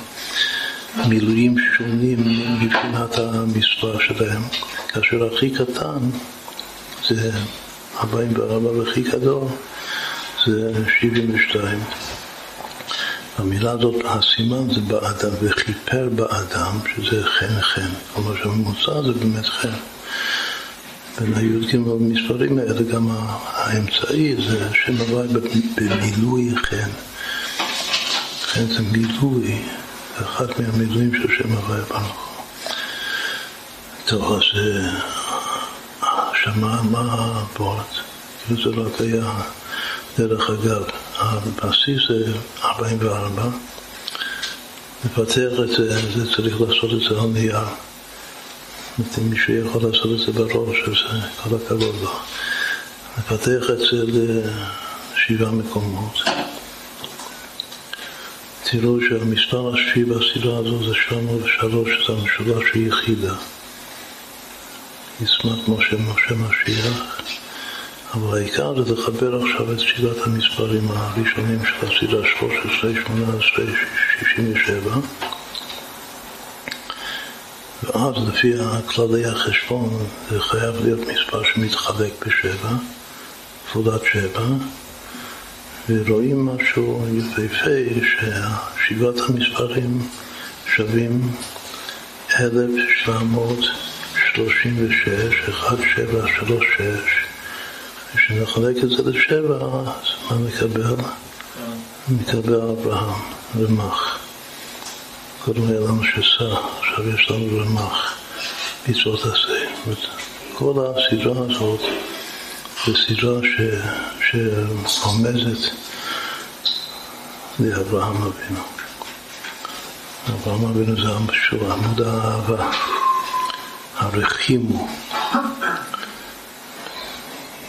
מילואים שונים מבחינת המספר שלהם, כאשר הכי קטן זה 44 והכי גדול זה 72. המילה הזאת, הסימן זה באדם, וכיפר באדם, שזה חן חן. כלומר שהממוצע זה באמת חן. בין הי"ג במספרים האלה גם האמצעי זה שם הוואי במילוי חן. חן זה מילוי, זה אחד מהמילואים של שם הוואי ברוך טוב, אז שמה מה הבורת? כאילו זה לא היה דרך אגב. הבסיס זה 44. לפתח את זה, זה צריך לעשות את זה על נייר. אם מישהו יכול לעשות את זה בראש, אז כל הכבוד לו. לפתח את זה לשבעה מקומות. תראו שהמספר השביעי בסדרה הזו זה 703, שזה המשולש היחידה. ישמח משה משה משיח. אבל העיקר זה לחבר עכשיו את סדרת המספרים הראשונים של הסדרה 13, 18, 67 ואז לפי כללי החשבון זה חייב להיות מספר שמתחלק בשבע, כפולת שבע, ורואים משהו יפהפה ששבעת המספרים שווים 1736, 1736, כשנחלק את זה לשבע, אז מה נקבל? נקבל אברהם, רמ"ח. קודם היה לנו שסע, עכשיו יש לנו רמ"ח, מצוות עשה. כל הסדרה הזאת זו סדרה ש, שרומזת לאברהם אבינו. אברהם אבינו זה שהוא עמוד האהבה, הרחימו.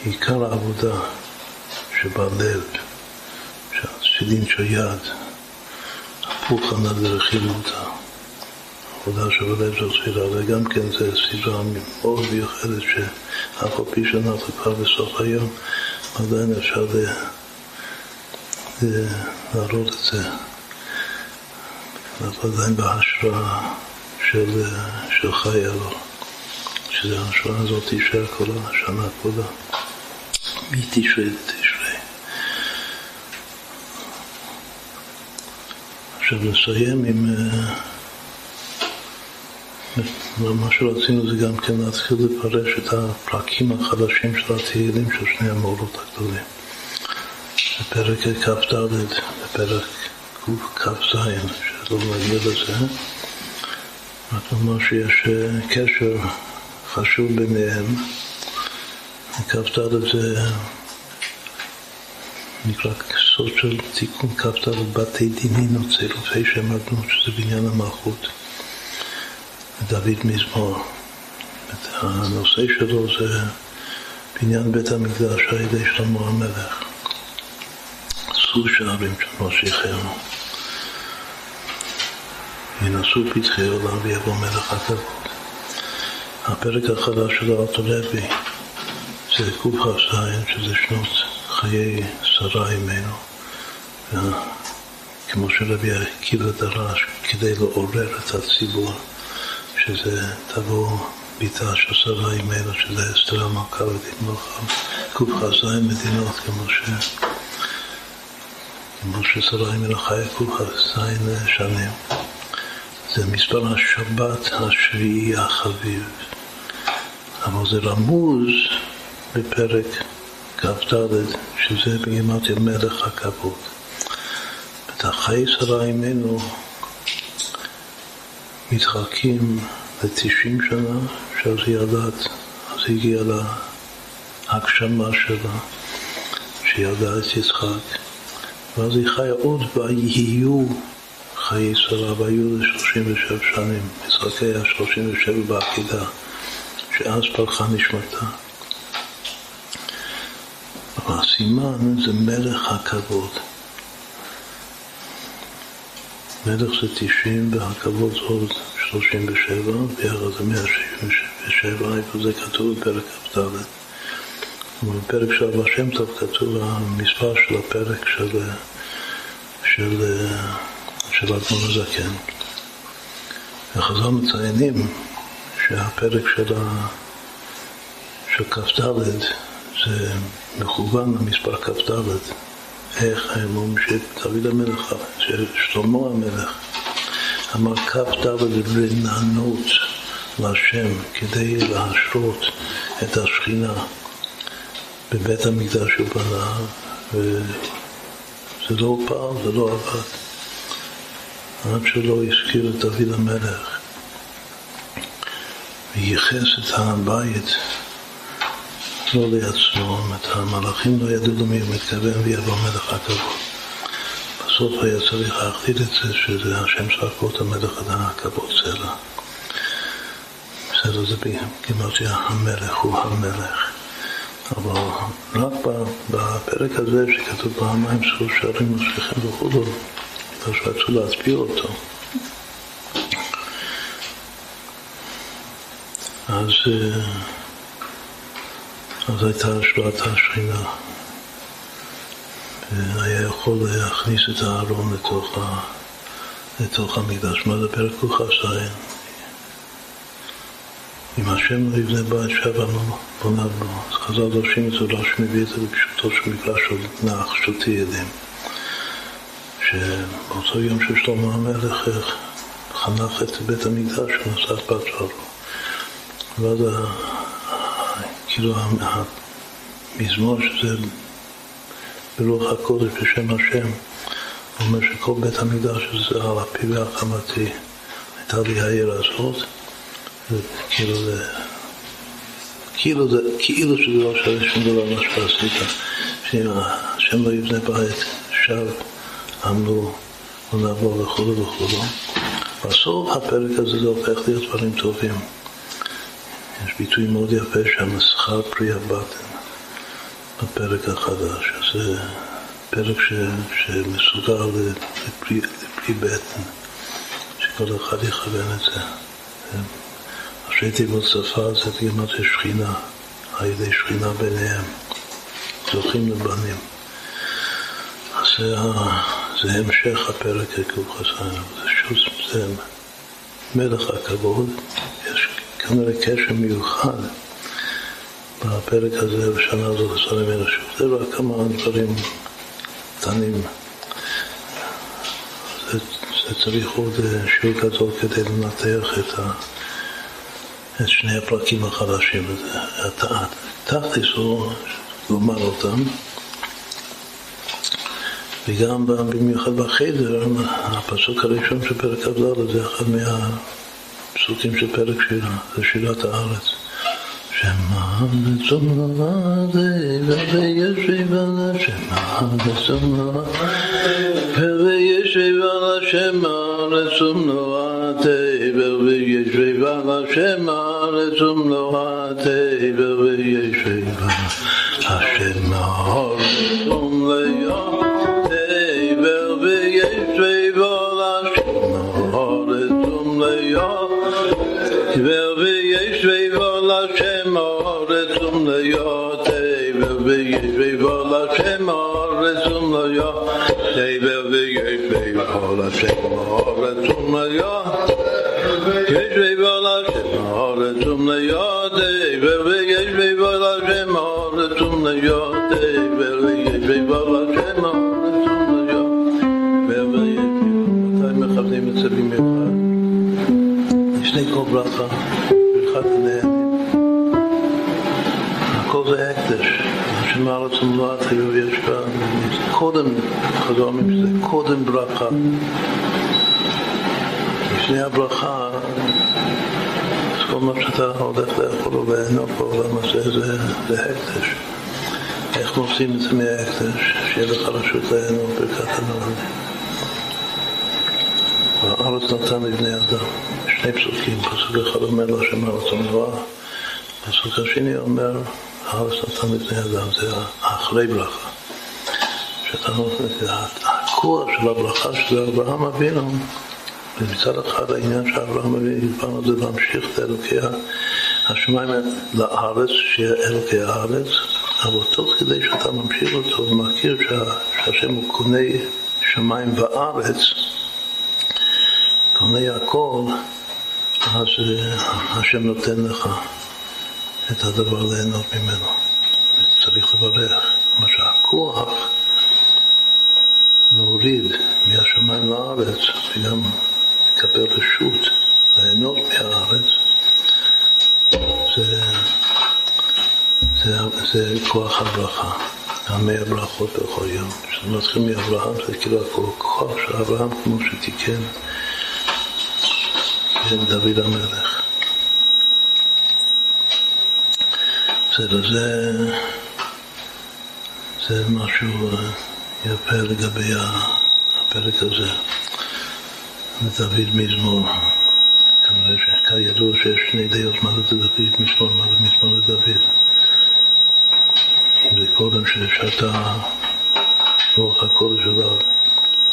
עיקר העבודה שבלב, שהתפילין של יד, הפוך ענד לרכילותא. העבודה שבלב זו ספירה, וגם כן זו סדרה מאוד מיוחדת שאף על פי שאנחנו כבר בסוף היום, עדיין אפשר להראות את זה. אנחנו עדיין בהשראה של, של חיי אלו, שההשראה הזאת תישאר כל השנה כולה, מתשרי לתשרי. עכשיו נסיים עם... מה שרצינו זה גם כן להתחיל לפרש את הפרקים החדשים של התהילים של שני המורות הגדולים. בפרק כ"ד, בפרק כ"ז, שלא נגיע לזה, רק לומר שיש אה, קשר חשוב ביניהם. כ"ד זה נקרא סוד של תיקון כ"ד בתי דינים או צירופי שם אדנות, שזה בניין המלכות. דוד מזמור. הנושא שלו זה בניין בית המקדש על ידי שלמה המלך. עשו שערים של משיחנו. ינשאו פתחי עולם ויבוא מלך הכבוד. הפרק החדש של הארתור לוי זה קכ"ז, שזה שנות חיי שרה אימנו. כמו שרבי עקיבא דרש, כדי לעורר את הציבור. שזה תבוא ביתה של שרה אימנו, שזה אסתר המלכה ותתמוך קכ"ז מדינות, כמו ש... כמו ששרה אימנו חיה קכ"ז שנים. זה מספר השבת השביעי החביב. אבל זה רמוז בפרק כ"ד, שזה בגימטיה מלך הכבוד. את החיי שרה אימנו מתחלקים ל-90 שנה, שאז היא ילדת, אז היא הגיעה להגשמה שלה, שילדה את יצחק, ואז היא חיה עוד ויהיו חיי שרה, והיו ל-37 שנים. יצחק היה 37 בעקידה, שאז פרחה נשמתה. אבל הסימן זה מלך הכבוד. מלך זה 90 והכבוד זה עוד 37, ביחד זה 167, איפה זה כתוב בפרק כ"ד. בפרק של אבא שם טוב כתוב המספר של הפרק של, של, של אדמון הזקן. וחז"ל מציינים שהפרק של, כ"ד זה מכוון למספר כ"ד. איך הם אומרים שדוד המלך, ששלמה המלך, אמר כ"ד רננות להשם כדי להשרות את השכינה בבית המקדש הוא בנה, וזה לא פעל, זה לא עבד. עד שלא הזכיר את דוד המלך וייחס את הבית לא לעצמו, את המלאכים לא ידעו למי הוא מתכוון ויבוא מלך הכבוד. בסוף היה צריך להחליט את זה שזה השם את המלך הכבוד סלע. בסדר, זה בגימטריה המלך הוא המלך. אבל רק בפרק הזה שכתוב פעמיים שלוש שערים משליכים וכולו, בגלל שרצו להצביע אותו. אז אה, אז הייתה השפעת השכינה. והיה יכול להכניס את הארון לתוך, ה... לתוך המקדש. מה זה פרק קכ"ז? אם השם לא יבנה בית לא בונה בו. אז חז"ל דורשים את זה, רש"י מביא את זה בפשוטו של מקרא של נח, של תהילים. שבאותו יום ששלמה המלך חנך את בית המקדש, את בת שלו. ואז כאילו המזמור שזה ברוח הקודש בשם השם, הוא אומר שכל בית המקדש זה על אפי והחמתי, הייתה לי העיר הזאת, וכאילו כאילו, זה, כאילו שזה לא שווה שום דבר מה שעשית, שאם השם לא יבנה בית, שב עמלו ונעבור וכו' וכו'. בסוף הפרק הזה זה הופך להיות דברים טובים. יש ביטוי מאוד יפה שם, שכר פרי הבטן, בפרק החדש. זה פרק ש, שמסוגל לפרי, לפרי בטן, שכל אחד יכוון את זה. ראשי תיבות שפה זה תגימת שכינה, על ידי שכינה ביניהם, זוכים לבנים. אז זה, זה המשך הפרק הק"ח, זה שוב, זה מלך הכבוד, יש כנראה קשר מיוחד בפרק הזה בשנה הזאת עשה ממנו שוב. זה רק כמה דברים קטנים. זה, זה צריך עוד שיעור גדול כדי לנתח את ה... את שני הפרקים החדשים. התכלס הוא לומר אותם, וגם במיוחד בחדר, הפסוק הראשון של פרק כ"ד זה אחד מהפסוקים של פרק שירה, זה שירת הארץ. שמע לבדי וישב על השמע לבדי וישב על השמע לצום לבדי וישב על השמע לצום לבדי וישב על השמע לצום לבדי וישב על לבדי וישב על השם ארצום ליותי וישב על השם ארצום ליותי וישב על השם ארצום ליותי ישב על השם ארצום ליותי וישב על השם ארצום ליותי וישב על השם ארצום כל ברכה, ברכת הנהנים. הכל זה הקדש, השם הארץ ומלואת היו יש בה, קודם, חזור אומרים שזה קודם ברכה. לפני הברכה, אז כל מה שאתה הולך לאכול או ליהנות בעולם הזה זה, זה הקדש. איך עושים את זה מההקדש? שיהיה לך רשות ליהנות ברכת הנהנים. והארץ נתן לבני אדם. שני פסוקים, פסוק אחד אומר לו השם הארץ המלואה, פסוק השני אומר הארץ נתן לבני אדם, זה אחרי ברכה. שאתה נותן, הכוח של הברכה של אברהם אבינו, ומצד אחד העניין של אברהם אבינו, דיברנו זה להמשיך את אלוקי השמיים לארץ, שיהיה אלוקי הארץ, אבל תוך כדי שאתה ממשיך אותו ומכיר שהשם הוא קונה שמיים וארץ, קונה הכל, אז השם נותן לך את הדבר ליהנות ממנו. צריך לברך. מה שהכוח להוריד מהשמיים לארץ וגם לקבל רשות ליהנות מהארץ זה, זה, זה כוח הברכה, המאה ברכות בכל יום. כשזה מתחיל מאברהם זה כאילו הכוח של אברהם כמו שתיקן דוד המלך. בסדר, זה, זה משהו יפה לגבי הפרק הזה. דוד מזמור. כנראה שכידוע שיש שני דעות מה זה דוד מזמור, מה זה מזמור לדוד. אם זה קודם ששתה רוח הקודש עליו,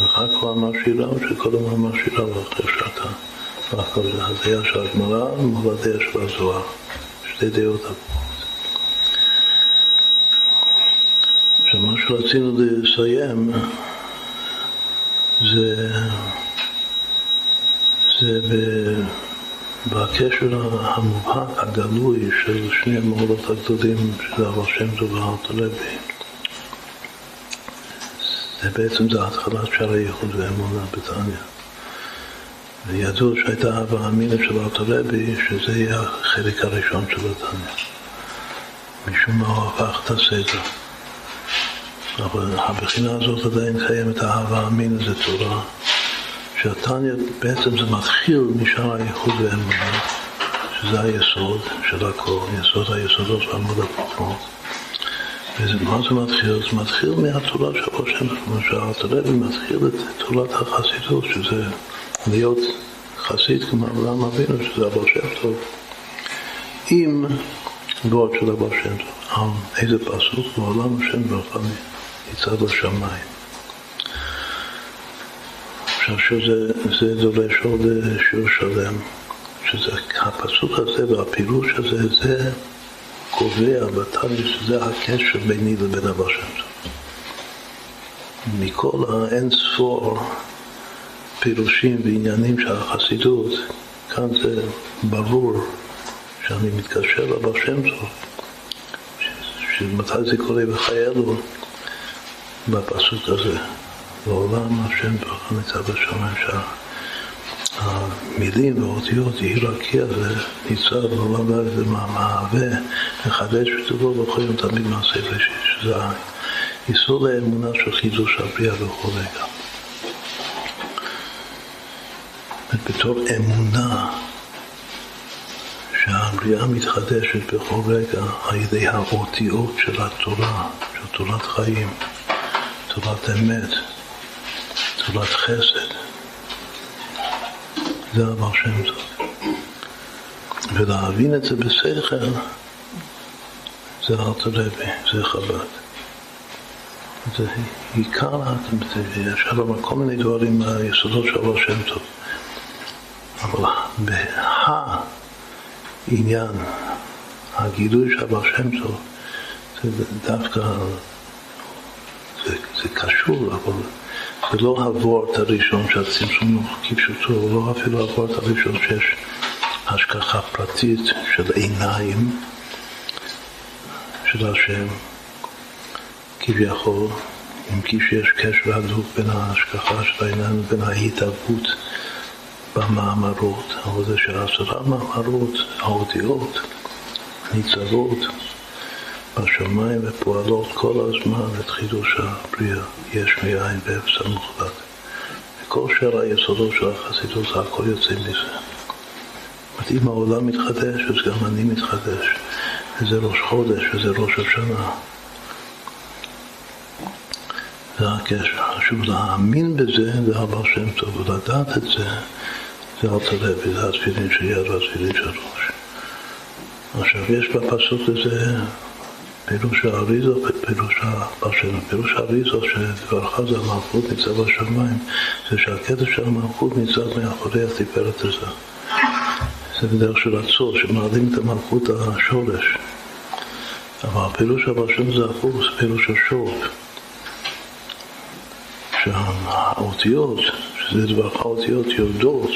ואחר כך אמר שירה, או שקודם אמר שירה ואחר שתה. הדעה של הגמרא מול הדעה של הזוהר. שתי דעות הפוכות. עכשיו, מה שרצינו לסיים זה, זה בקשר המובהק, הגלוי של שני המורות הגדולים של הרב שם טוב והארט הלוי. זה בעצם זה התחלת שערי ייחוד ואמונה בתניא. וידעו שהייתה אהבה אמינה של ארתולבי, שזה יהיה החלק הראשון של התניא. משום מה הוא הפך את הסדר. אבל הבחינה הזאת עדיין קיימת, האהבה אמינה זה תורה. שהתניא בעצם זה מתחיל משאר הייחוד והאמונה, שזה היסוד של הכל, יסוד היסודות והעמוד הפרחות. ומה זה מתחיל? זה מתחיל מהתורה של ראש כמו שהרבי מתחיל את תורת החסידות, שזה להיות חסיד כמו אברהם אבינו, שזה אבא שם טוב, עם דברות של אבא שם טוב. על איזה פסוק? בעולם השם ברכה מצד השמיים. עכשיו שזה דורש עוד שיעור שלם, שזה הפסוק הזה והפירוש הזה, זה קובע בתניא שזה הקשר ביני לבין אבא שם טוב. מכל האין ספור פירושים ועניינים של החסידות, כאן זה ברור שאני מתקשר לאבא שם טוב, שמתי זה קורה בחיינו בפסוק הזה. לעולם השם ברכה מצד השמיים שהמילים והאותיות יהי רקיע זה ניצב לעולם ועד זה מהווה מחדש וטובו יום תמיד מעשה ראשי שזה איסור לאמונה של חידוש הבריאה בכל רגע בתור אמונה שהבריאה מתחדשת בכל רגע על ידי האותיות של התורה, של תורת חיים, תורת אמת, תורת חסד. זה אבר שם טוב. ולהבין את זה בשכל זה לוי, זה חב"ד. זה עיקר, יש שם כל מיני דברים מהיסודות של אבר שם טוב. אבל בהעניין, הגילוי של אבר שם טוב, זה דווקא, זה, זה קשור, אבל זה לא הוורט הראשון שהצמצום הוא כפשוטו, לא אפילו הוורט הראשון שיש השגחה פרטית של עיניים של השם, כביכול, אם כי שיש קשר הדוק בין ההשגחה של העיניים לבין ההתהוות במאמרות, אבל זה שעשרה מאמרות, האותיות, ניצבות בשמיים ופועלות כל הזמן את חידוש הבריאה, יש מאין באפס המוחלט. וכל שאר היסודות של החסידות, הכל יוצא מזה. זאת אם העולם מתחדש, אז גם אני מתחדש. וזה ראש חודש, וזה ראש השנה. זה הקשר. חשוב להאמין בזה, זה הבא שם טוב, ולדעת את זה, זה אל תלוי, זה התפילין של יד והתפילין של ראש. עכשיו, יש בפסוק הזה פירוש האריזה, פירוש הפרשנות. פירוש האריזה שדברך זה המלכות ניצב השמיים, זה שהקטע של המלכות ניצב מאחורי התפארת הזה. זה בדרך של הצור, שמעלים את המלכות השורש. אבל הפירוש הפרשנות זה הפוך, זה פירוש השורש. שהאותיות, שזה דברך האותיות יורדות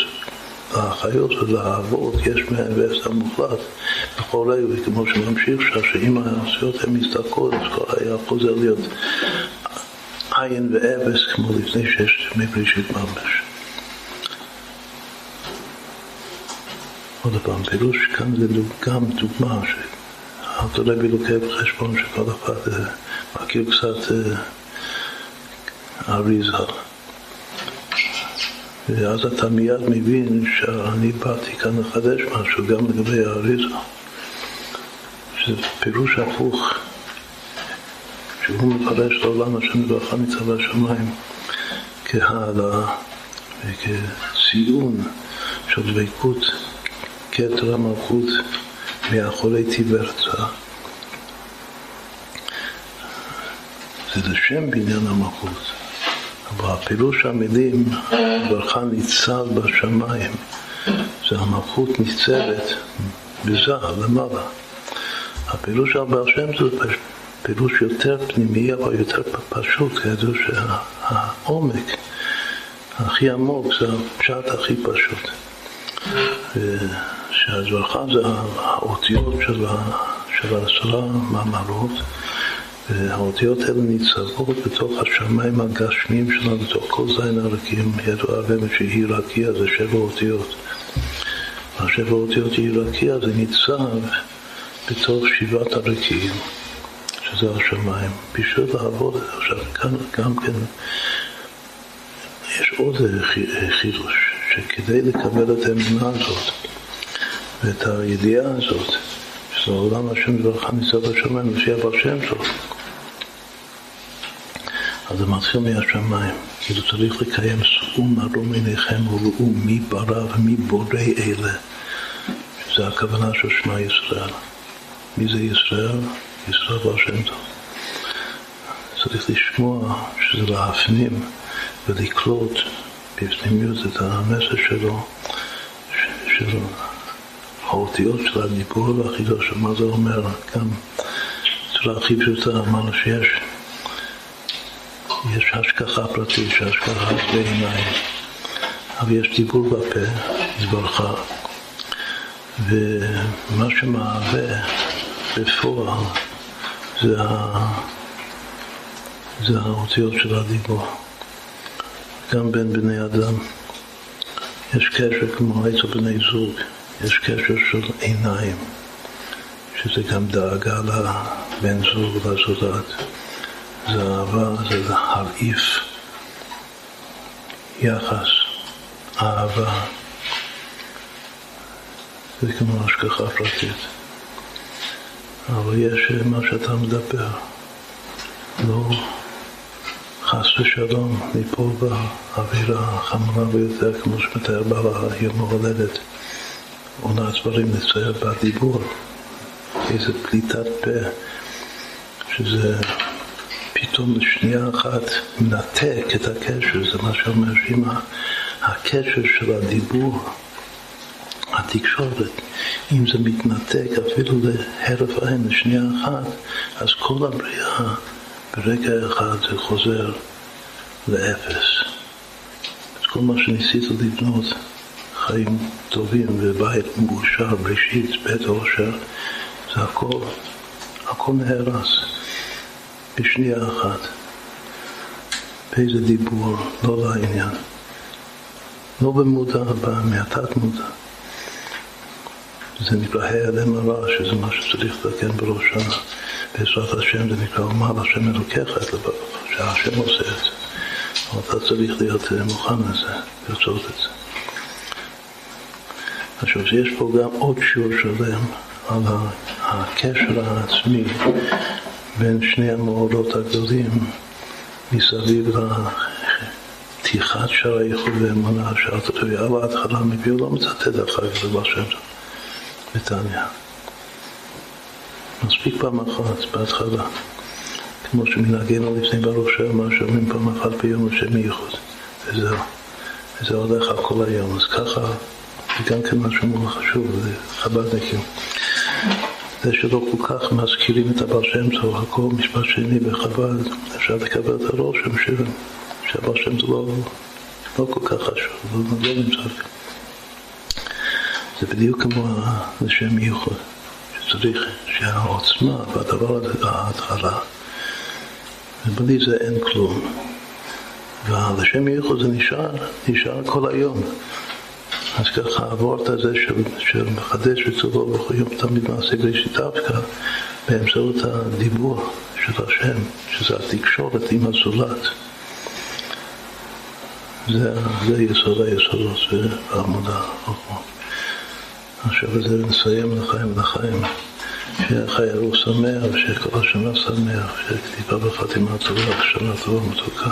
החיות ולאהבות יש מהן ועשר מוחלט בכל רגע, כמו שממשיך שם, שאם העשויות הן מסתכלות, אז כל היה חוזר להיות עין ואפס כמו לפני ששת ימי בראשית ממש. עוד פעם, פירוש כאן זה גם דוגמה שאתה לא לוקח בחשבון שכל אחד אה, מכיר קצת אה, אריזה. ואז אתה מיד מבין שאני באתי כאן לחדש משהו גם לגבי האריזה. שזה פירוש הפוך, שהוא מפרש לעולם השם ברכה מצב השמיים כהעלאה וכציון של דבקות כתר המלכות מאחורי תיוורצה. זה לשם בניין המלכות. אבל פירוש המילים ברכה ניצב בשמיים זה המלכות ניצבת בזה, למעלה. הפירוש של בעל שם זה פירוש יותר פנימי אבל יותר פשוט, כידוע שהעומק הכי עמוק זה הפשט הכי פשוט. שהזרחה זה האותיות של העשרה מאמרות והאותיות האלה ניצבות בתוך השמיים הגשמיים שלנו, בתוך כל זין הרקים, ידוע באמת שהיא רקיע זה שבע אותיות. והשבע אותיות היא רקיע זה ניצב בתוך שבעת הרקיעים, שזה השמיים. בשביל לעבוד, עכשיו כאן גם כן יש עוד חידוש, שכדי לקבל את האמונה הזאת, ואת הידיעה הזאת, שזה העולם השם דברך ניצב השמיים, לפי הבעל שם טוב. אז זה מתחיל מהשמיים, כאילו צריך לקיים שאו מרום עיניכם וראו מי ברא ומי בורא אלה, שזה הכוונה של שמע ישראל. מי זה ישראל? ישראל בעל שם טוב. צריך לשמוע, שזה להפנים ולקלוט בפנימיות את המסר שלו, של האותיות של הדיבור והחידוש, מה זה אומר, גם בצורה הכי פשוטה אמרנו שיש יש השגחה פרטית, שהשגחה בעיניים, אבל יש דיבור בפה, דברך, ומה שמהווה בפועל זה. זה האותיות של הדיבור. גם בין בני אדם יש קשר כמו אצל בני זוג, יש קשר של עיניים, שזה גם דאגה לבן זוג ולזולת. זה אהבה, זה להרעיף יחס, אהבה. זה כמו השגחה פרטית. אבל יש מה שאתה מדבר, לא חס ושלום ליפול באווירה החמורה ביותר, כמו שמתאר בעל יום ההולדת. עונת דברים לצייר בדיבור, איזה פליטת פה, שזה פתאום לשנייה אחת מנתק את הקשר, זה מה שאומר שאם הקשר של הדיבור, התקשורת, אם זה מתנתק אפילו להרף עין, לשנייה אחת, אז כל הבריאה ברגע אחד זה חוזר לאפס. אז כל מה שניסית לבנות, חיים טובים ובית מאושר, בראשית, בית אושר, זה הכל, הכל נהרס. בשנייה אחת, באיזה דיבור, לא לעניין. לא במודע, מהתת מודע. זה נקרא העלם הרע, שזה מה שצריך לתקן בראשה. בעזרת השם זה נקרא אומר השם אלוקיך את לבבך, שהשם עושה את זה. אבל אתה צריך להיות מוכן לזה, לרצות את זה. עכשיו, יש פה גם עוד שיעור שלם על הקשר העצמי בין שני המאורות הגדולים מסביב לפתיחת שער האיחוד ואמונה, שאלת אותו, על ההתחלה מביא, הוא לא מצטט אחר כך דבר שם בתניא. מספיק פעם אחת בהתחלה, כמו שמנהגנו לפני ברוך שאמר שאומרים פעם אחת ביום השם ייחוד, וזהו. וזה הולך על כל היום, אז ככה זה גם כן משהו מאוד חשוב, זה חב"דניקים. זה שלא כל כך מזכירים את הבעל שם טוב, הכל משפט שני בחב"ד, אפשר לקבל את הרושם שהבעל שם טוב לא, לא כל כך חשוב, לא, לא נמצא. זה בדיוק כמו לשם ייחוד, שצריך שהעוצמה והדבר הזה, ההתחלה, ובלי זה אין כלום. והלשם ייחוד זה נשאר, נשאר כל היום. אז ככה הוורט הזה של, של מחדש וצורו בכל יום תמיד מעשה בראשית דווקא באמצעות הדיבור של השם, שזה התקשורת עם הזולת. זה, זה יסוד היסודות בעמוד החוכמה. עכשיו זה נסיים לחיים ולחיים. שיהיה חיירו שמח, ושיהיה כל השנה שמח, שיהיה כתיבה בחתימה טובה, שנה טובה ומתוקה.